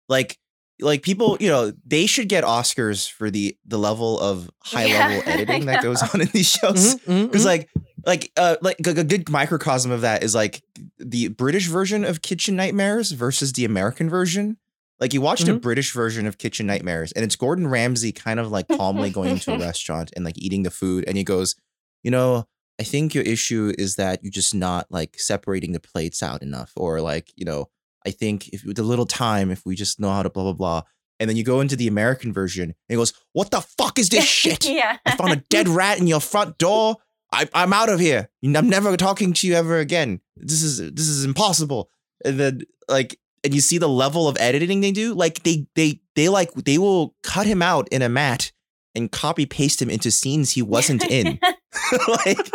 like like people, you know, they should get Oscars for the the level of high level (laughs) editing that goes on in these shows. Because mhm. like like uh like a, a good microcosm of that is like the British version of Kitchen Nightmares versus the American version. Like you watched a Mhm. British version of Kitchen Nightmares, and it's Gordon Ramsay kind of like calmly going to a (laughs) restaurant and like eating the food, and he goes, you know, I think your issue is that you're just not like separating the plates out enough, or like you know, I think if with a little time, if we just know how to blah blah blah, and then you go into the American version, and he goes, what the fuck is this (laughs) shit? yeah. I found a dead rat in your front door. I, I'm out of here. I'm never talking to you ever again. This is this is impossible. And then like and you see the level of editing they do, like they they they like they will cut him out in a mat and copy paste him into scenes he (laughs) wasn't in, (laughs) like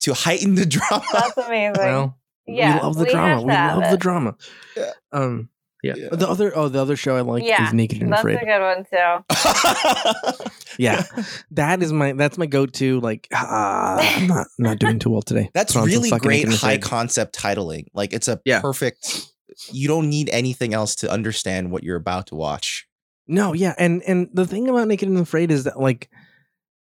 to heighten the drama. That's amazing. Well, yeah, we love the we drama. We have love the drama. Yeah. Um. Yeah. Yeah. The other oh the other show I like Yeah, is Naked and That's Afraid. a good one too. (laughs) yeah, that is my that's my go to. Like ah, I'm not not doing too well today. (laughs) That's Put on some really great high concept titling. Like it's a Yeah. perfect. You don't need anything else to understand what you're about to watch. No, yeah, and and the thing about Naked and Afraid is that like,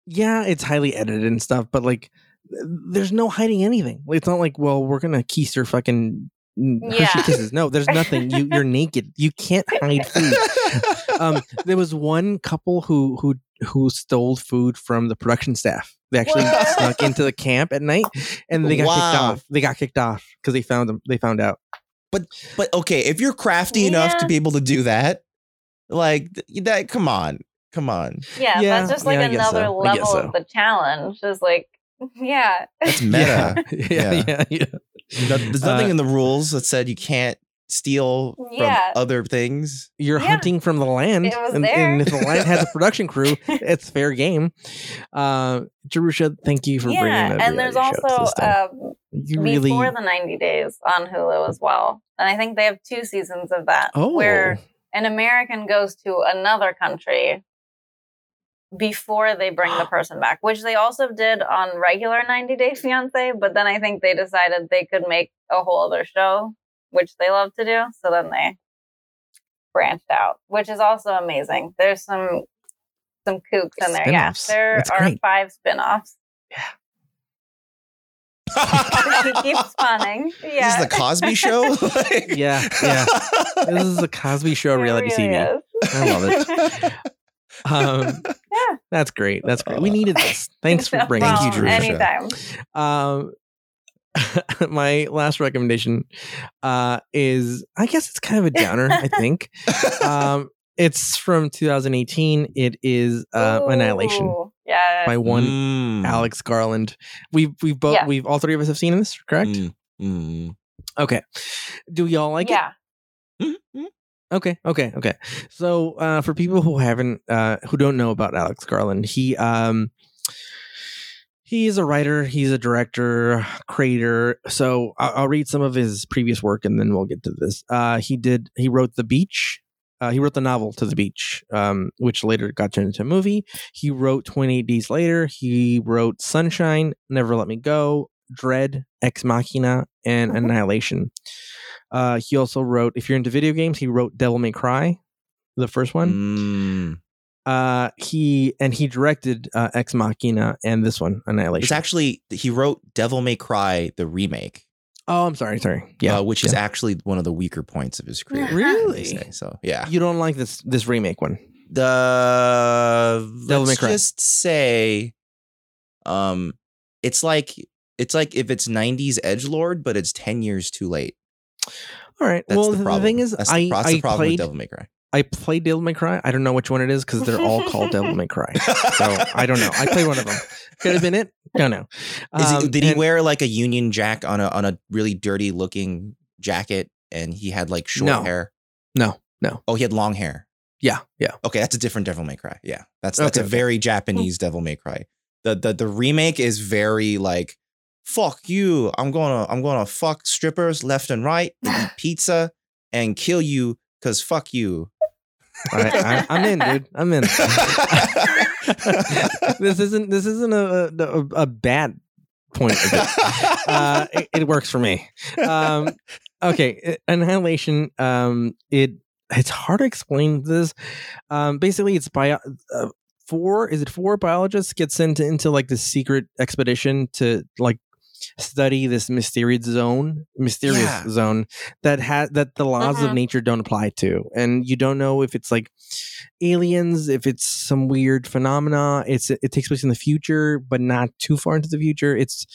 yeah, it's highly edited and stuff, but like, there's no hiding anything. It's not like, well, we're gonna keister fucking mm, Hershey Yeah. kisses. No, there's nothing. You you're naked. You can't hide food. (laughs) Um, there was one couple who who who stole food from the production staff. They actually What? snuck into the camp at night, and they got kicked off. They got kicked off because they found them. They found out. But but okay, if you're crafty enough to be able to do that, like th- that, come on, come on, Yeah, Yeah, that's just like yeah, another so. Level so. of the challenge. Is like, yeah, it's (laughs) meta. (laughs) Yeah, yeah, yeah. yeah. No- There's nothing Uh, in the rules that said you can't steal Yeah. from other things. You're Yeah. hunting from the land, It was and, there. and if the land has a production crew, (laughs) it's fair game. Uh, Jerusha, thank you for bringing yeah. that. And there's reality show to also um, you really before the 90 days on Hulu as well, and I think they have two seasons of that oh where an American goes to another country before they bring the (gasps) person back, which they also did on regular 90 Day Fiance. But then I think they decided they could make a whole other show, which they love to do. So then they branched out, which is also amazing. There's some some kooks in there. Yeah, Spin-offs. there That's are great. five spin-offs. he keeps spawning. Yeah. (laughs) This is the Cosby Show. (laughs) Like- Yeah, yeah. this is the Cosby Show It reality really TV. is. I love it. (laughs) Um, Yeah. that's great. That's great. We needed this. (laughs) Thanks for bringing. Thank you, it. Drew. Anytime. Um, (laughs) my last recommendation uh, is, I guess it's kind of a downer. I think um, (laughs) it's from 2018. It is uh, Annihilation Yeah. by one Mm. Alex Garland. We've we've both Yeah. we've all three of us have seen this, correct? Mm, mm. Okay. Do y'all like it? yeah. Mm, mm. Okay, okay, okay. So uh, for people who haven't, uh, who don't know about Alex Garland, he um, he is a writer, he's a director, creator. So I'll, I'll read some of his previous work, and then we'll get to this. Uh, he did. He wrote The Beach. Uh, he wrote the novel To the Beach, um, which later got turned into a movie. He wrote 28 Days Later. He wrote Sunshine, Never Let Me Go, Dredd, Ex Machina, and Mhm. Annihilation. Uh, he also wrote, if you're into video games, he wrote Devil May Cry, the first one. Mm. Uh, he and he directed uh, Ex Machina and this one, Annihilation. It's actually he wrote Devil May Cry the remake, oh, I'm sorry, sorry. Yeah, uh, which is actually one of the weaker points of his (laughs) career. Really? So yeah, you don't like this this remake one. the Devil May let's Cry. just say, um, it's like it's like if it's '90s Edge Lord, but it's ten years too late. All right. That's well, the the, problem. thing is, that's the, I the I problem with played Devil May Cry. I played Devil May Cry. I don't know which one it is because they're all called Devil May Cry. (laughs) So I don't know. I played one of them. Could have been it. Don't know. Um, did he and- wear like a Union Jack on a on a really dirty looking jacket, and he had like short No. hair? No, no. Oh, he had long hair. Yeah, yeah. Okay, that's a different Devil May Cry. Yeah, that's that's Okay, a okay. very Japanese Devil May Cry. The the the remake is very like fuck you. I'm gonna I'm gonna fuck strippers left and right, (laughs) eat pizza, and kill you because fuck you. I, I, I'm in, dude. I'm in. (laughs) this isn't this isn't a a, a bad point of it. Uh, it, it works for me. Um, okay, Annihilation. Um, it it's hard to explain this. Um, basically, it's bio. Uh, four is it four biologists get sent into like the secret expedition to like study this mysterious zone mysterious Yeah. zone that has that the laws of Mhm. nature don't apply to and you don't know if it's like aliens if it's some weird phenomena it's it takes place in the future but not too far into the future it's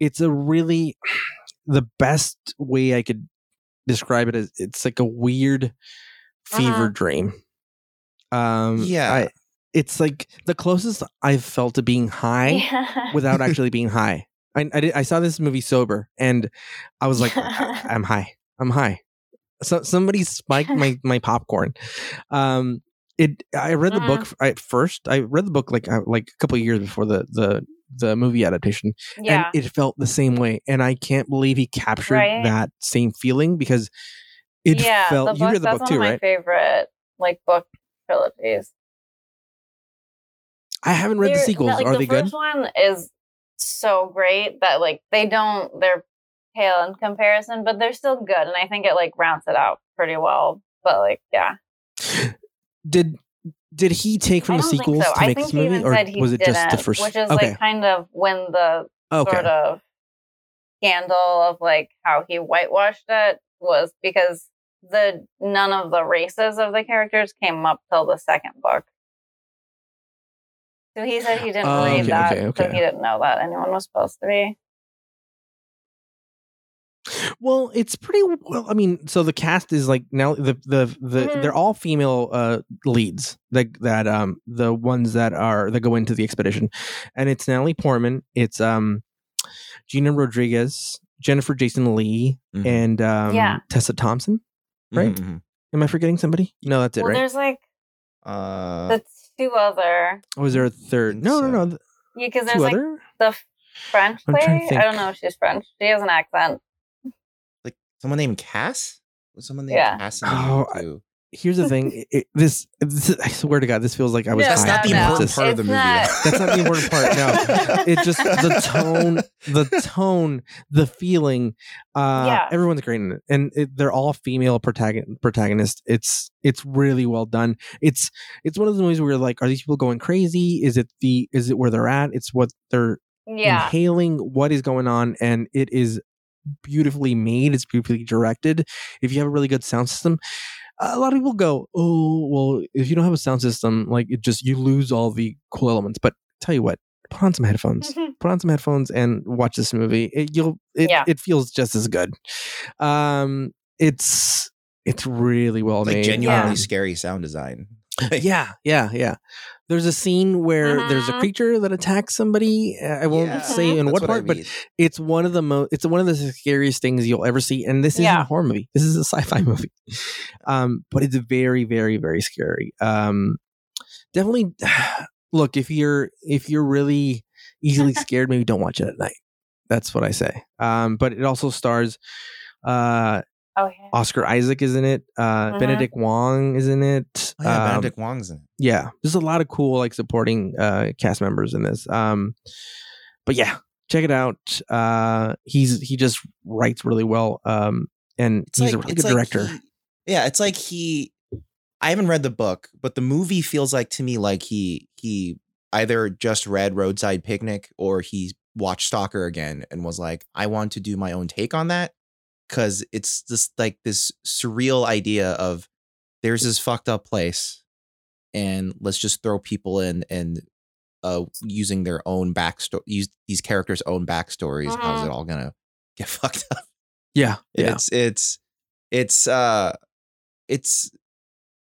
it's a really (clears throat) the best way i could describe it is it's like a weird fever Uh-huh. dream um Yeah. I, it's like the closest i've felt to being high (laughs) Yeah. without actually being high. I I, did, I saw this movie sober, and I was like, I, (laughs) am high. I'm high. so, somebody spiked my (laughs) my popcorn. Um, it. I read the book Mhm. at first. I read the book like uh, like a couple of years before the the the movie adaptation, Yeah. and it felt the same way. And I can't believe he captured Right? that same feeling because it yeah, felt. the you book, read the that's book too, of my right? favorite like book trilogies. I haven't read the sequels. like, Are the they good? first one is so great that like they don't they're pale in comparison, but they're still good, and I think it like rounds it out pretty well. But like, yeah, Did did he take from the sequels so. to make this movie, or was it just the first? which is okay, like kind of when the okay, sort of scandal of like how he whitewashed it was because the none of the races of the characters came up till the second book. So he said he didn't Oh, read okay, that, okay, so he didn't know that anyone was supposed to be. Well, it's pretty well. I mean, so the cast is like now the the the Mhm. they're all female uh leads that that um the ones that are that go into the expedition, and it's Natalie Portman, it's um Gina Rodriguez, Jennifer Jason Lee, Mhm. and um Yeah. Tessa Thompson. right? Mhm, mhm. Am I forgetting somebody? No, that's it, well, right? there's like Uh, the two other Or was there a third? No, no, so. no. th- yeah, because there's Two like other. the French I'm lady. I don't know if she's French. She has an accent. like someone named Cass. Was someone named Yeah. Cass? In Oh, I- too? Here's the thing. it- it- this, this, I swear to God, this feels like I was. No, That's not the important this. part of the It's movie. not. That's not the important part. No, it just the (laughs) tone, the tone, the feeling. Uh, Yeah. everyone's great in it, and it, they're all female protagon- protagonists. It's it's really well done. It's it's one of those movies where you're like, are these people going crazy? Is it the is it where they're at? It's what they're Yeah. inhaling. What is going on? And it is beautifully made. It's beautifully directed. If you have a really good sound system. A lot of people go, oh well. If you don't have a sound system, like it just you lose all the cool elements. But tell you what, put on some headphones put on some headphones and watch this movie. It, you'll it, Yeah. it feels just as good. Um, it's it's really well like made. genuinely Um, scary sound design. (laughs) yeah, yeah, yeah. There's a scene where there's a Mhm. creature that attacks somebody. I won't Yeah, say in that's what I part, but it's one of the most it's one of the scariest things you'll ever see and this isn't Yeah. a horror movie. This is a sci-fi (laughs) movie. Um but it's very very very scary. Um definitely (sighs) look if you're if you're really easily (laughs) scared maybe don't watch it at night. That's what i say. Um but it also stars uh Oh yeah. oscar isaac is in it uh Mhm. benedict wong is in it Oh, yeah, Um, Benedict Wong's in it. yeah there's a lot of cool like supporting uh cast members in this um but yeah check it out uh he's he just writes really well um and It's he's a really good like director he- yeah, it's like he. I haven't read the book, but the movie feels like to me like he he either just read Roadside Picnic or he watched Stalker again and was like, I want to do my own take on that because it's just like this surreal idea of there's this fucked up place and let's just throw people in and uh using their own backstory use these characters own backstories how's Mhm. it all gonna get (laughs) fucked up yeah yeah it's it's it's uh it's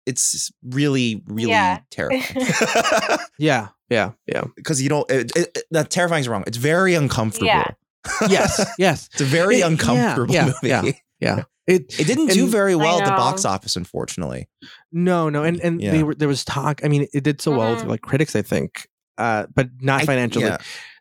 it's really really Yeah. terrifying (laughs) (laughs) yeah yeah yeah because you don't it, it, it- that terrifying is wrong it's very uncomfortable Yeah. Yes (laughs) yes it's a very It- uncomfortable yeah, movie yeah. yeah (laughs) it it didn't do very well at the box office unfortunately no no and and Yeah. they were there was talk i mean it did so well with Mhm. like critics i think uh but not I- financially yeah.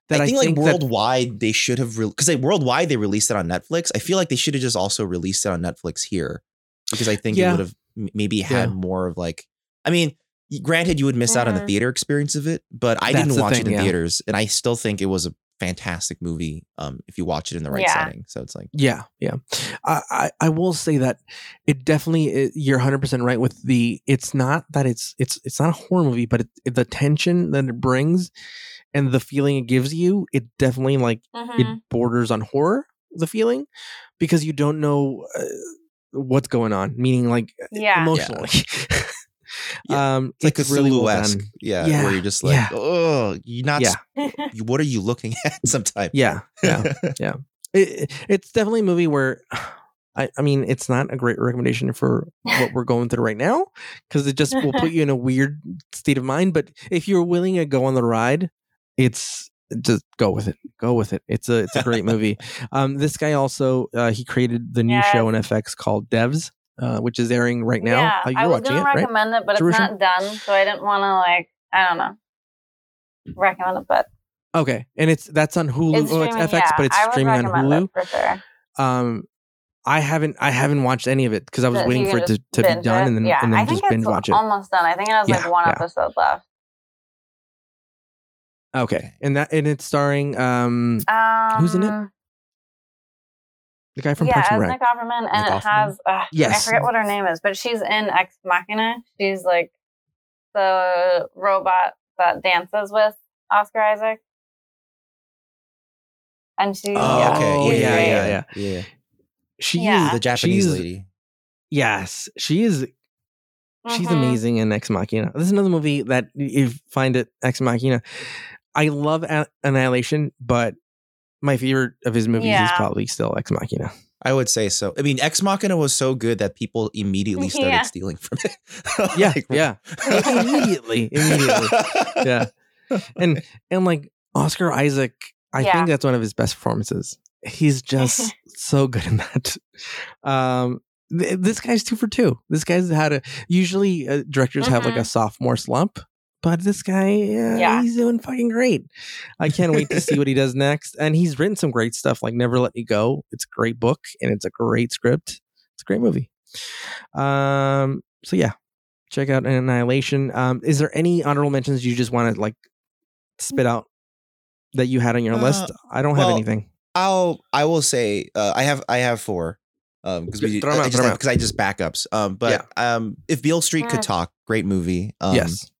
that I think, like that- worldwide they should have because they worldwide they released it on Netflix. I feel like they should have just also released it on Netflix here because I think Yeah. it would have maybe had Yeah. more of like. I mean, granted, you would miss out on the Mhm. theater experience of it, but I That's didn't watch thing, it in yeah. theaters, and I still think it was a fantastic movie. Um, if you watch it in the right Yeah. setting, so it's like Yeah, yeah. I, I I will say that it definitely it, you're 100 percent right with the. It's not that it's it's it's not a horror movie, but it, the tension that it brings and the feeling it gives you, it definitely like Mhm. it borders on horror. The feeling because you don't know uh, what's going on, meaning like Yeah. emotionally. Yeah. (laughs) Um, it's like it's a really well esque, done. yeah, Yeah, where you're just like, yeah. oh, you're not. Yeah. What are you looking (laughs) at? Sometimes, Yeah, yeah. (laughs) it, it's definitely a movie where (sighs) I, I mean it's not a great recommendation for what we're going through right now because it just will put (laughs) you in a weird state of mind but if you're willing to go on the ride it's just go with it go with it it's a it's a great movie um this guy also uh he created the new Yes. show on fx called devs uh, which is airing right now. Yeah, I was it, right? recommend it, but it's not done, so I didn't want to like I don't know recommend it, but Okay, and it's that's on Hulu. it's oh, it's FX, yeah, but it's streaming on Hulu. for sure. Um, I haven't I haven't watched any of it because I was So waiting for it to, to be done it. and then yeah, and then I just think binge it's watch it. almost done. I think it has Yeah, like one yeah. episode left. Okay, and that and it's starring um Um, Who's in it? The guy from yeah, Parks and as Rec. Nick Offerman, and Nick it Offerman? has uh, Yes. I forget what her name is, but she's in Ex Machina. She's like the robot that dances with Oscar Isaac, and she Oh, yeah, okay. she's yeah, great. yeah, yeah. yeah. She Yeah. is The Japanese she's, lady. Yes, she is. She's Mhm. amazing in Ex Machina. This is another movie that you find it Ex Machina. I love A- Annihilation, but my favorite of his movies is probably still Ex Machina. I would say so. I mean, Ex Machina was so good that people immediately (laughs) started Yeah. stealing from it. (laughs) Yeah, Like- yeah, (laughs) immediately, immediately. Yeah, and and like Oscar Isaac, I Yeah. think that's one of his best performances. He's just so good in that. Um, th- this guy's two for two. This guy's had a. Usually, uh, directors have like a Mhm. sophomore slump, but this guy, uh, Yeah. he's doing fucking great. I can't wait to see what he does (laughs) next. And he's written some great stuff, like Never Let Me Go. It's a great book and it's a great script. It's a great movie. Um. So yeah, check out Annihilation. Um. Is there any honorable mentions you just want to like spit out that you had on your Uh, list? I don't have anything. I'll I will say uh, I have I have four um because we Throw 'em I just throw 'em have, out. because I just backups um but um if Beale Street could Mm. talk great movie um yes.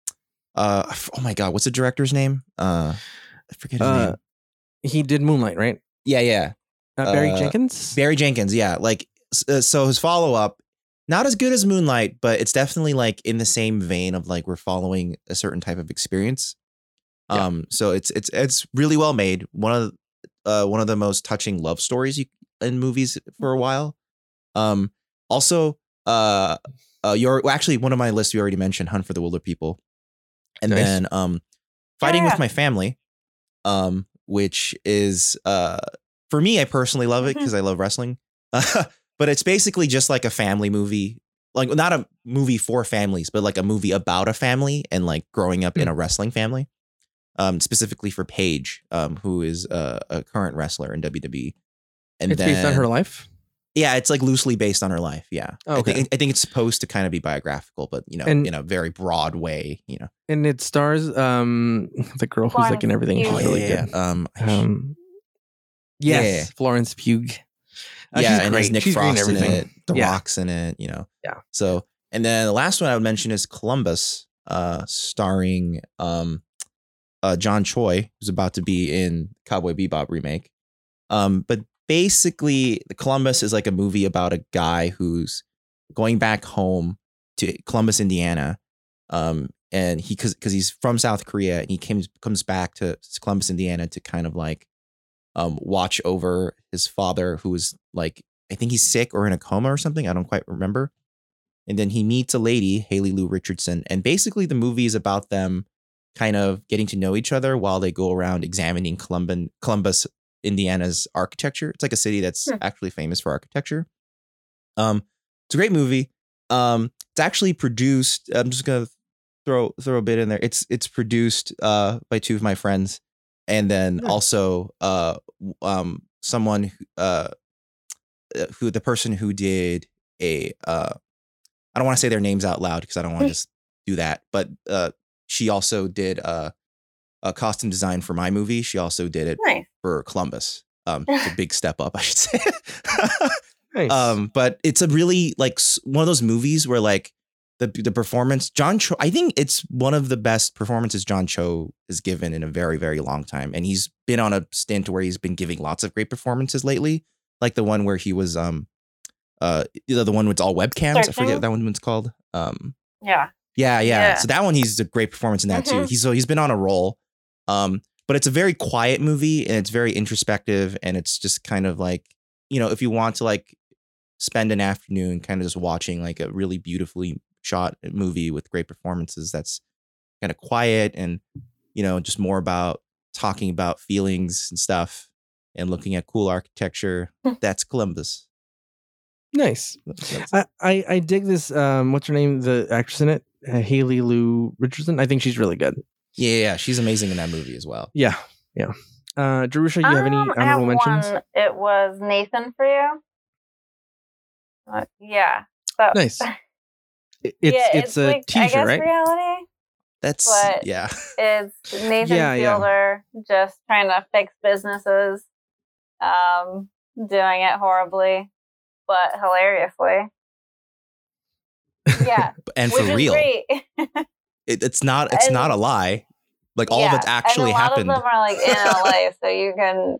Uh oh my god what's the director's name uh I forget his Uh, name He did Moonlight, right? yeah yeah Uh, Barry uh, Jenkins. Barry Jenkins yeah like uh, so his follow up not as good as Moonlight but it's definitely like in the same vein of like we're following a certain type of experience Yeah. um so it's it's it's really well made one of uh one of the most touching love stories you, in movies for a while um also uh uh your actually one of my lists you already mentioned Hunt for the Wilderpeople and Nice. then um Fighting yeah. with My Family um which is uh for me I personally love it because I love wrestling (laughs) but it's basically just like a family movie like not a movie for families but like a movie about a family and like growing up in a wrestling family um specifically for Paige um who is a, a current wrestler in WWE and it's then based on her life. Yeah it's like loosely based on her life yeah Oh, I okay. think I think it's supposed to kind of be biographical but you know And- in a very broad way you know And it stars um (laughs) the girl who's like in Florence everything. She's Pugh. really yeah, good. um Um, Yeah. yes, Florence Pugh. Uh, yeah, and there's great. Nick She's great in Frost in everything. it. The Yeah. Rock's in it. You know. Yeah. So, and then the last one I would mention is Columbus, uh, starring um, uh, John Cho, who's about to be in Cowboy Bebop remake. Um, but basically, the Columbus is like a movie about a guy who's going back home to Columbus, Indiana. Um, and he because because he's from South Korea and he comes comes back to Columbus, Indiana to kind of like um watch over his father who is like I think he's sick or in a coma or something. I don't quite remember. And then he meets a lady, Haley Lu Richardson, and basically the movie is about them kind of getting to know each other while they go around examining Columban, Columbus, Indiana's architecture. It's like a city that's Hmm. actually famous for architecture. Um, it's a great movie. Um, it's actually produced. I'm just gonna throw throw a bit in there. It's it's produced uh by two of my friends, and then Nice. also uh um someone who, uh uh, who the person who did a uh I don't want to say their names out loud because I don't want to (laughs) just do that, but uh she also did uh a costume design for my movie. She also did it Nice. For Columbus. Um, it's a (laughs) big step up, I should say. (laughs) Nice. um, but it's a really like one of those movies where like the the performance, John Cho, I think it's one of the best performances John Cho has given in a very very long time, and he's been on a stint where he's been giving lots of great performances lately, like the one where he was um, uh, you know, the one with all webcams. I forget what that one was called. Um, Yeah. yeah, yeah, Yeah. So that one, he's a great performance in that too. Mhm. He's so he's been on a roll. Um, but it's a very quiet movie and it's very introspective and it's just kind of like you know if you want to like spend an afternoon kind of just watching like a really beautifully shot movie with great performances that's kind of quiet and you know just more about talking about feelings and stuff and looking at cool architecture that's columbus Nice. That's- I, I I dig this. Um, what's her name? The actress in it, uh, Haley Lu Richardson. I think she's really good. Yeah, yeah, yeah, she's amazing in that movie as well. Yeah, yeah. Uh, Jerusha, you have any Um, I have honorable mentions? one. It was Nathan for you. Uh, yeah. So, Nice. (laughs) It- It's yeah, it's, a like, I teaser, guess right? reality. That's But- yeah. It's Nathan Yeah, yeah. Fielder just trying to fix businesses, um, doing it horribly, but hilariously. (laughs) Yeah, and which for is real, great. (laughs) it, it's not it's And- not a lie. Like all Yeah, of it actually and a lot happened. of them are like in (laughs) LA, so you can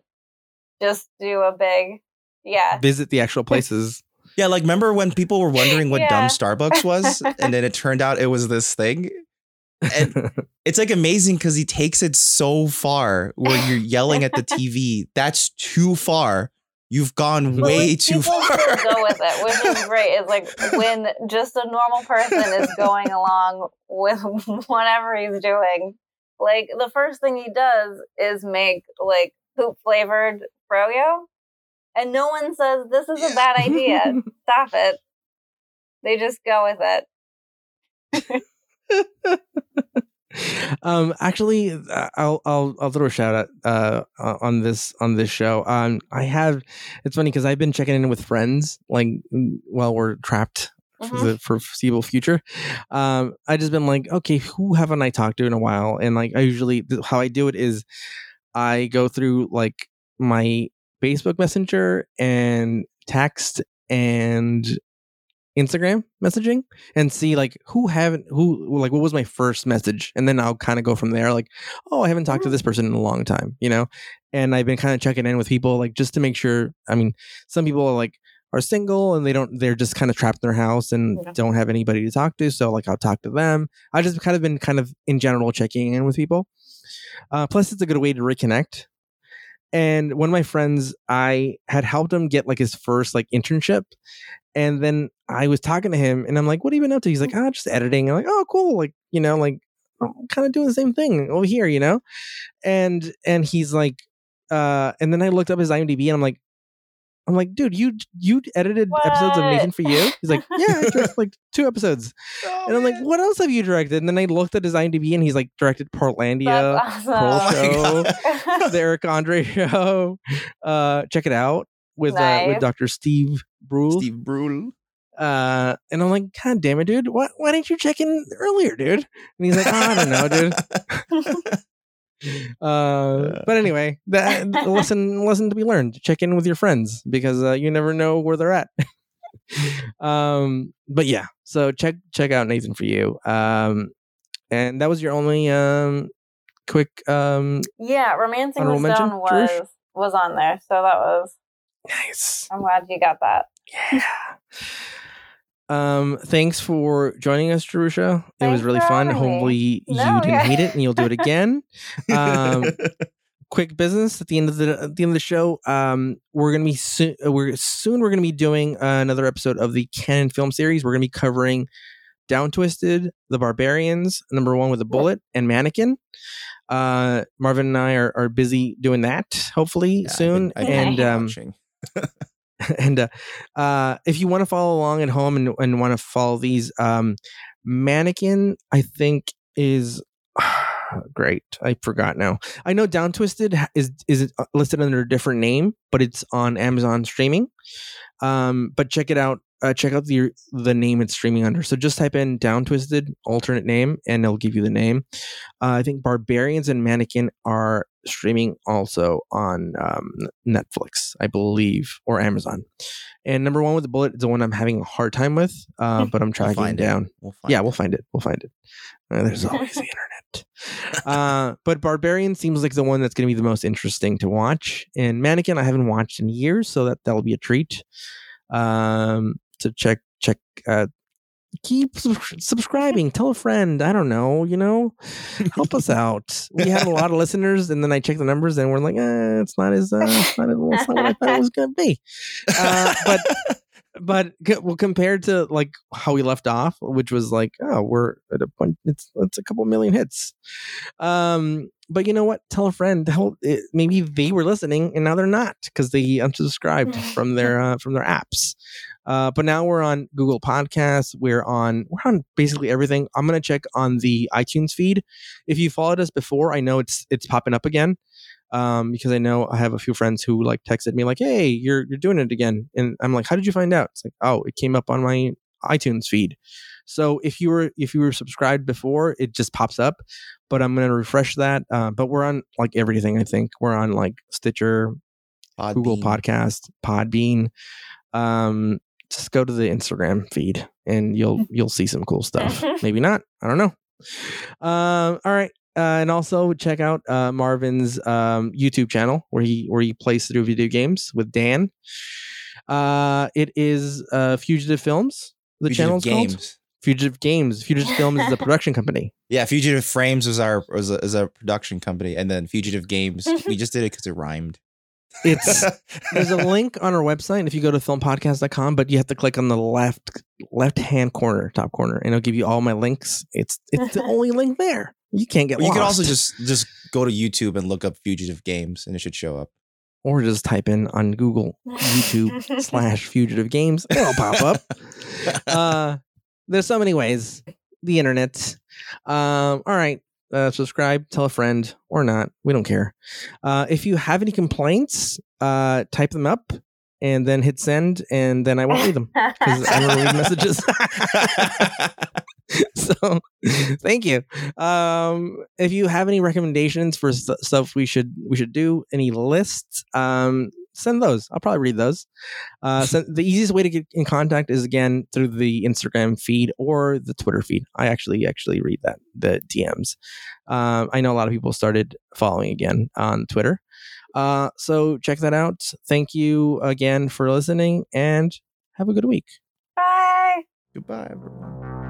just do a big, yeah. Visit the actual (laughs) places. Yeah, like remember when people were wondering what Yeah. dumb Starbucks was, (laughs) and then it turned out it was this thing. And it's like amazing because he takes it so far where you're yelling at the TV. That's too far. You've gone But, way too far. go with it, which is (laughs) great. It's like when just a normal person is going along with (laughs) whatever he's doing. Like the first thing he does is make like poop flavored froyo, and no one says this is a bad (laughs) idea. Stop it. They just go with it. Um actually uh, i'll i'll i'll throw a shout out uh on this on this show. Um i have it's funny because i've been checking in with friends like while we're trapped for Mhm. the foreseeable future. Um i just been like okay who haven't i talked to in a while? And like i usually how i do it is i go through like my facebook messenger and text and Instagram messaging and see like who haven't who like what was my first message? And then I'll kind of go from there like oh I haven't talked to this person in a long time you know? And I've been kind of checking in with people like just to make sure I mean some people are like are single and they don't they're just kind of trapped in their house and Yeah. don't have anybody to talk to so like I'll talk to them. I just kind of been kind of in general checking in with people. Uh, plus it's a good way to reconnect and one of my friends i had helped him get like his first like internship and then i was talking to him and i'm like what have you been up to? He's like ah just editing. I'm like oh cool like you know like i'm kind of doing the same thing over here you know? And and he's like uh and then i looked up his imdb and i'm like i'm like dude you you edited episodes of nathan for you he's like yeah i directed like two episodes (laughs) and i'm like what else have you directed and then i looked at his imdb and he's like directed portlandia That's Pearl awesome. Show, That's (laughs) the Eric Andre show. Uh, check it out with uh, with Dr. Steve Brule. Steve Brule. Uh, and I'm like, God damn it, dude! Why why didn't you check in earlier, dude? And he's like, oh, I don't know, dude. (laughs) (laughs) Uh, but anyway, that (laughs) lesson lesson to be learned. Check in with your friends because uh, you never know where they're at. (laughs) um, but yeah, so check check out Nathan for you. Um, and that was your only um quick um yeah, romancing the mention, stone was was on there, so that was. nice. I'm glad you got that. Yeah. Um, thanks for joining us, Jerusha. It was really fun. having me. Hopefully you didn't yeah. hate it and you'll do it again. (laughs) Um, quick business at the end of the at the end of the show. Um, we're gonna be soon. We're soon. We're gonna be doing another episode of the Cannon film series. We're gonna be covering Down Twisted, The Barbarians, number one with a bullet, and Mannequin. Uh, Marvin and I are, are busy doing that. Hopefully Yeah, I've soon. been- I've been and um, watching. (laughs) (laughs) and uh, uh, if you want to follow along at home and, and want to follow these, um, Mannequin, I think is (sighs) great. I forgot now. I know Down Twisted is is uh, listed under a different name, but it's on Amazon streaming. Um, but check it out. Uh, check out the the name it's streaming under. So just type in Down Twisted alternate name, and it'll give you the name. Uh, I think Barbarians and Mannequin are streaming also on um, Netflix, I believe, or Amazon. And number one with the bullet is the one I'm having a hard time with, uh, (laughs) but I'm We'll tracking it. down. We'll Yeah, it. we'll find it. We'll find it. Uh, there's (laughs) always the internet. Uh, but Barbarian seems like the one that's going to be the most interesting to watch. And Mannequin, I haven't watched in years, so that that'll be a treat. Um, to check check. Keep subscribing. (laughs) Tell a friend. I don't know. You know, help us out. We have a lot of listeners, and then I check the numbers, and we're like, eh, it's not as uh, it's not, as, it's not what I thought it was going to be. Uh, but (laughs) but well, compared to like how we left off, which was like, oh, we're at a point. It's it's a couple million hits. Um, but you know what? Tell a friend. Tell it, maybe they were listening and now they're not because they unsubscribed from their uh, from their apps. Uh, but now we're on Google Podcasts. We're on we're on basically everything. I'm gonna check on the iTunes feed. If you followed us before, I know it's it's popping up again um, because I know I have a few friends who like texted me like, "Hey, you're you're doing it again," and I'm like, "How did you find out?" It's like, "Oh, it came up on my iTunes feed." So if you were if you were subscribed before, it just pops up. But I'm gonna refresh that. Uh, but we're on like everything. I think we're on like Stitcher, Google Podcast, Podbean. Um, just go to the Instagram feed and you'll (laughs) you'll see some cool stuff. (laughs) Maybe not. I don't know. Um, all right. Uh, and also check out uh, Marvin's um, YouTube channel where he where he plays through video games with Dan. Uh, it is uh, Fugitive Films. The Fugitive channel's called Games. Fugitive Games. Fugitive Films is a (laughs) production company. Yeah, Fugitive Frames was our was a, is a production company, and then Fugitive Games. we just did it because it rhymed. It's (laughs) there's a link on our website if you go to filmpodcast.com but you have to click on the left left hand corner top corner and it'll give you all my links it's it's the (laughs) only link there you can't get Well, you could lost. also just just go to YouTube and look up Fugitive Games, and it should show up. or just type in on google youtube slash fugitive games it'll pop up uh there's so many ways the internet. Um all right uh, subscribe tell a friend or not we don't care. Uh if you have any complaints uh type them up and then hit send and then i won't read them because i don't read messages. (laughs) So thank you. Um if you have any recommendations for st- stuff we should we should do any lists um send those. I'll probably read those. Uh send, the easiest way to get in contact is again through the instagram feed or the twitter feed. I actually actually read that the dms um i know a lot of people started following again on twitter. Uh so check that out. Thank you again for listening and have a good week. Bye. Goodbye, everyone.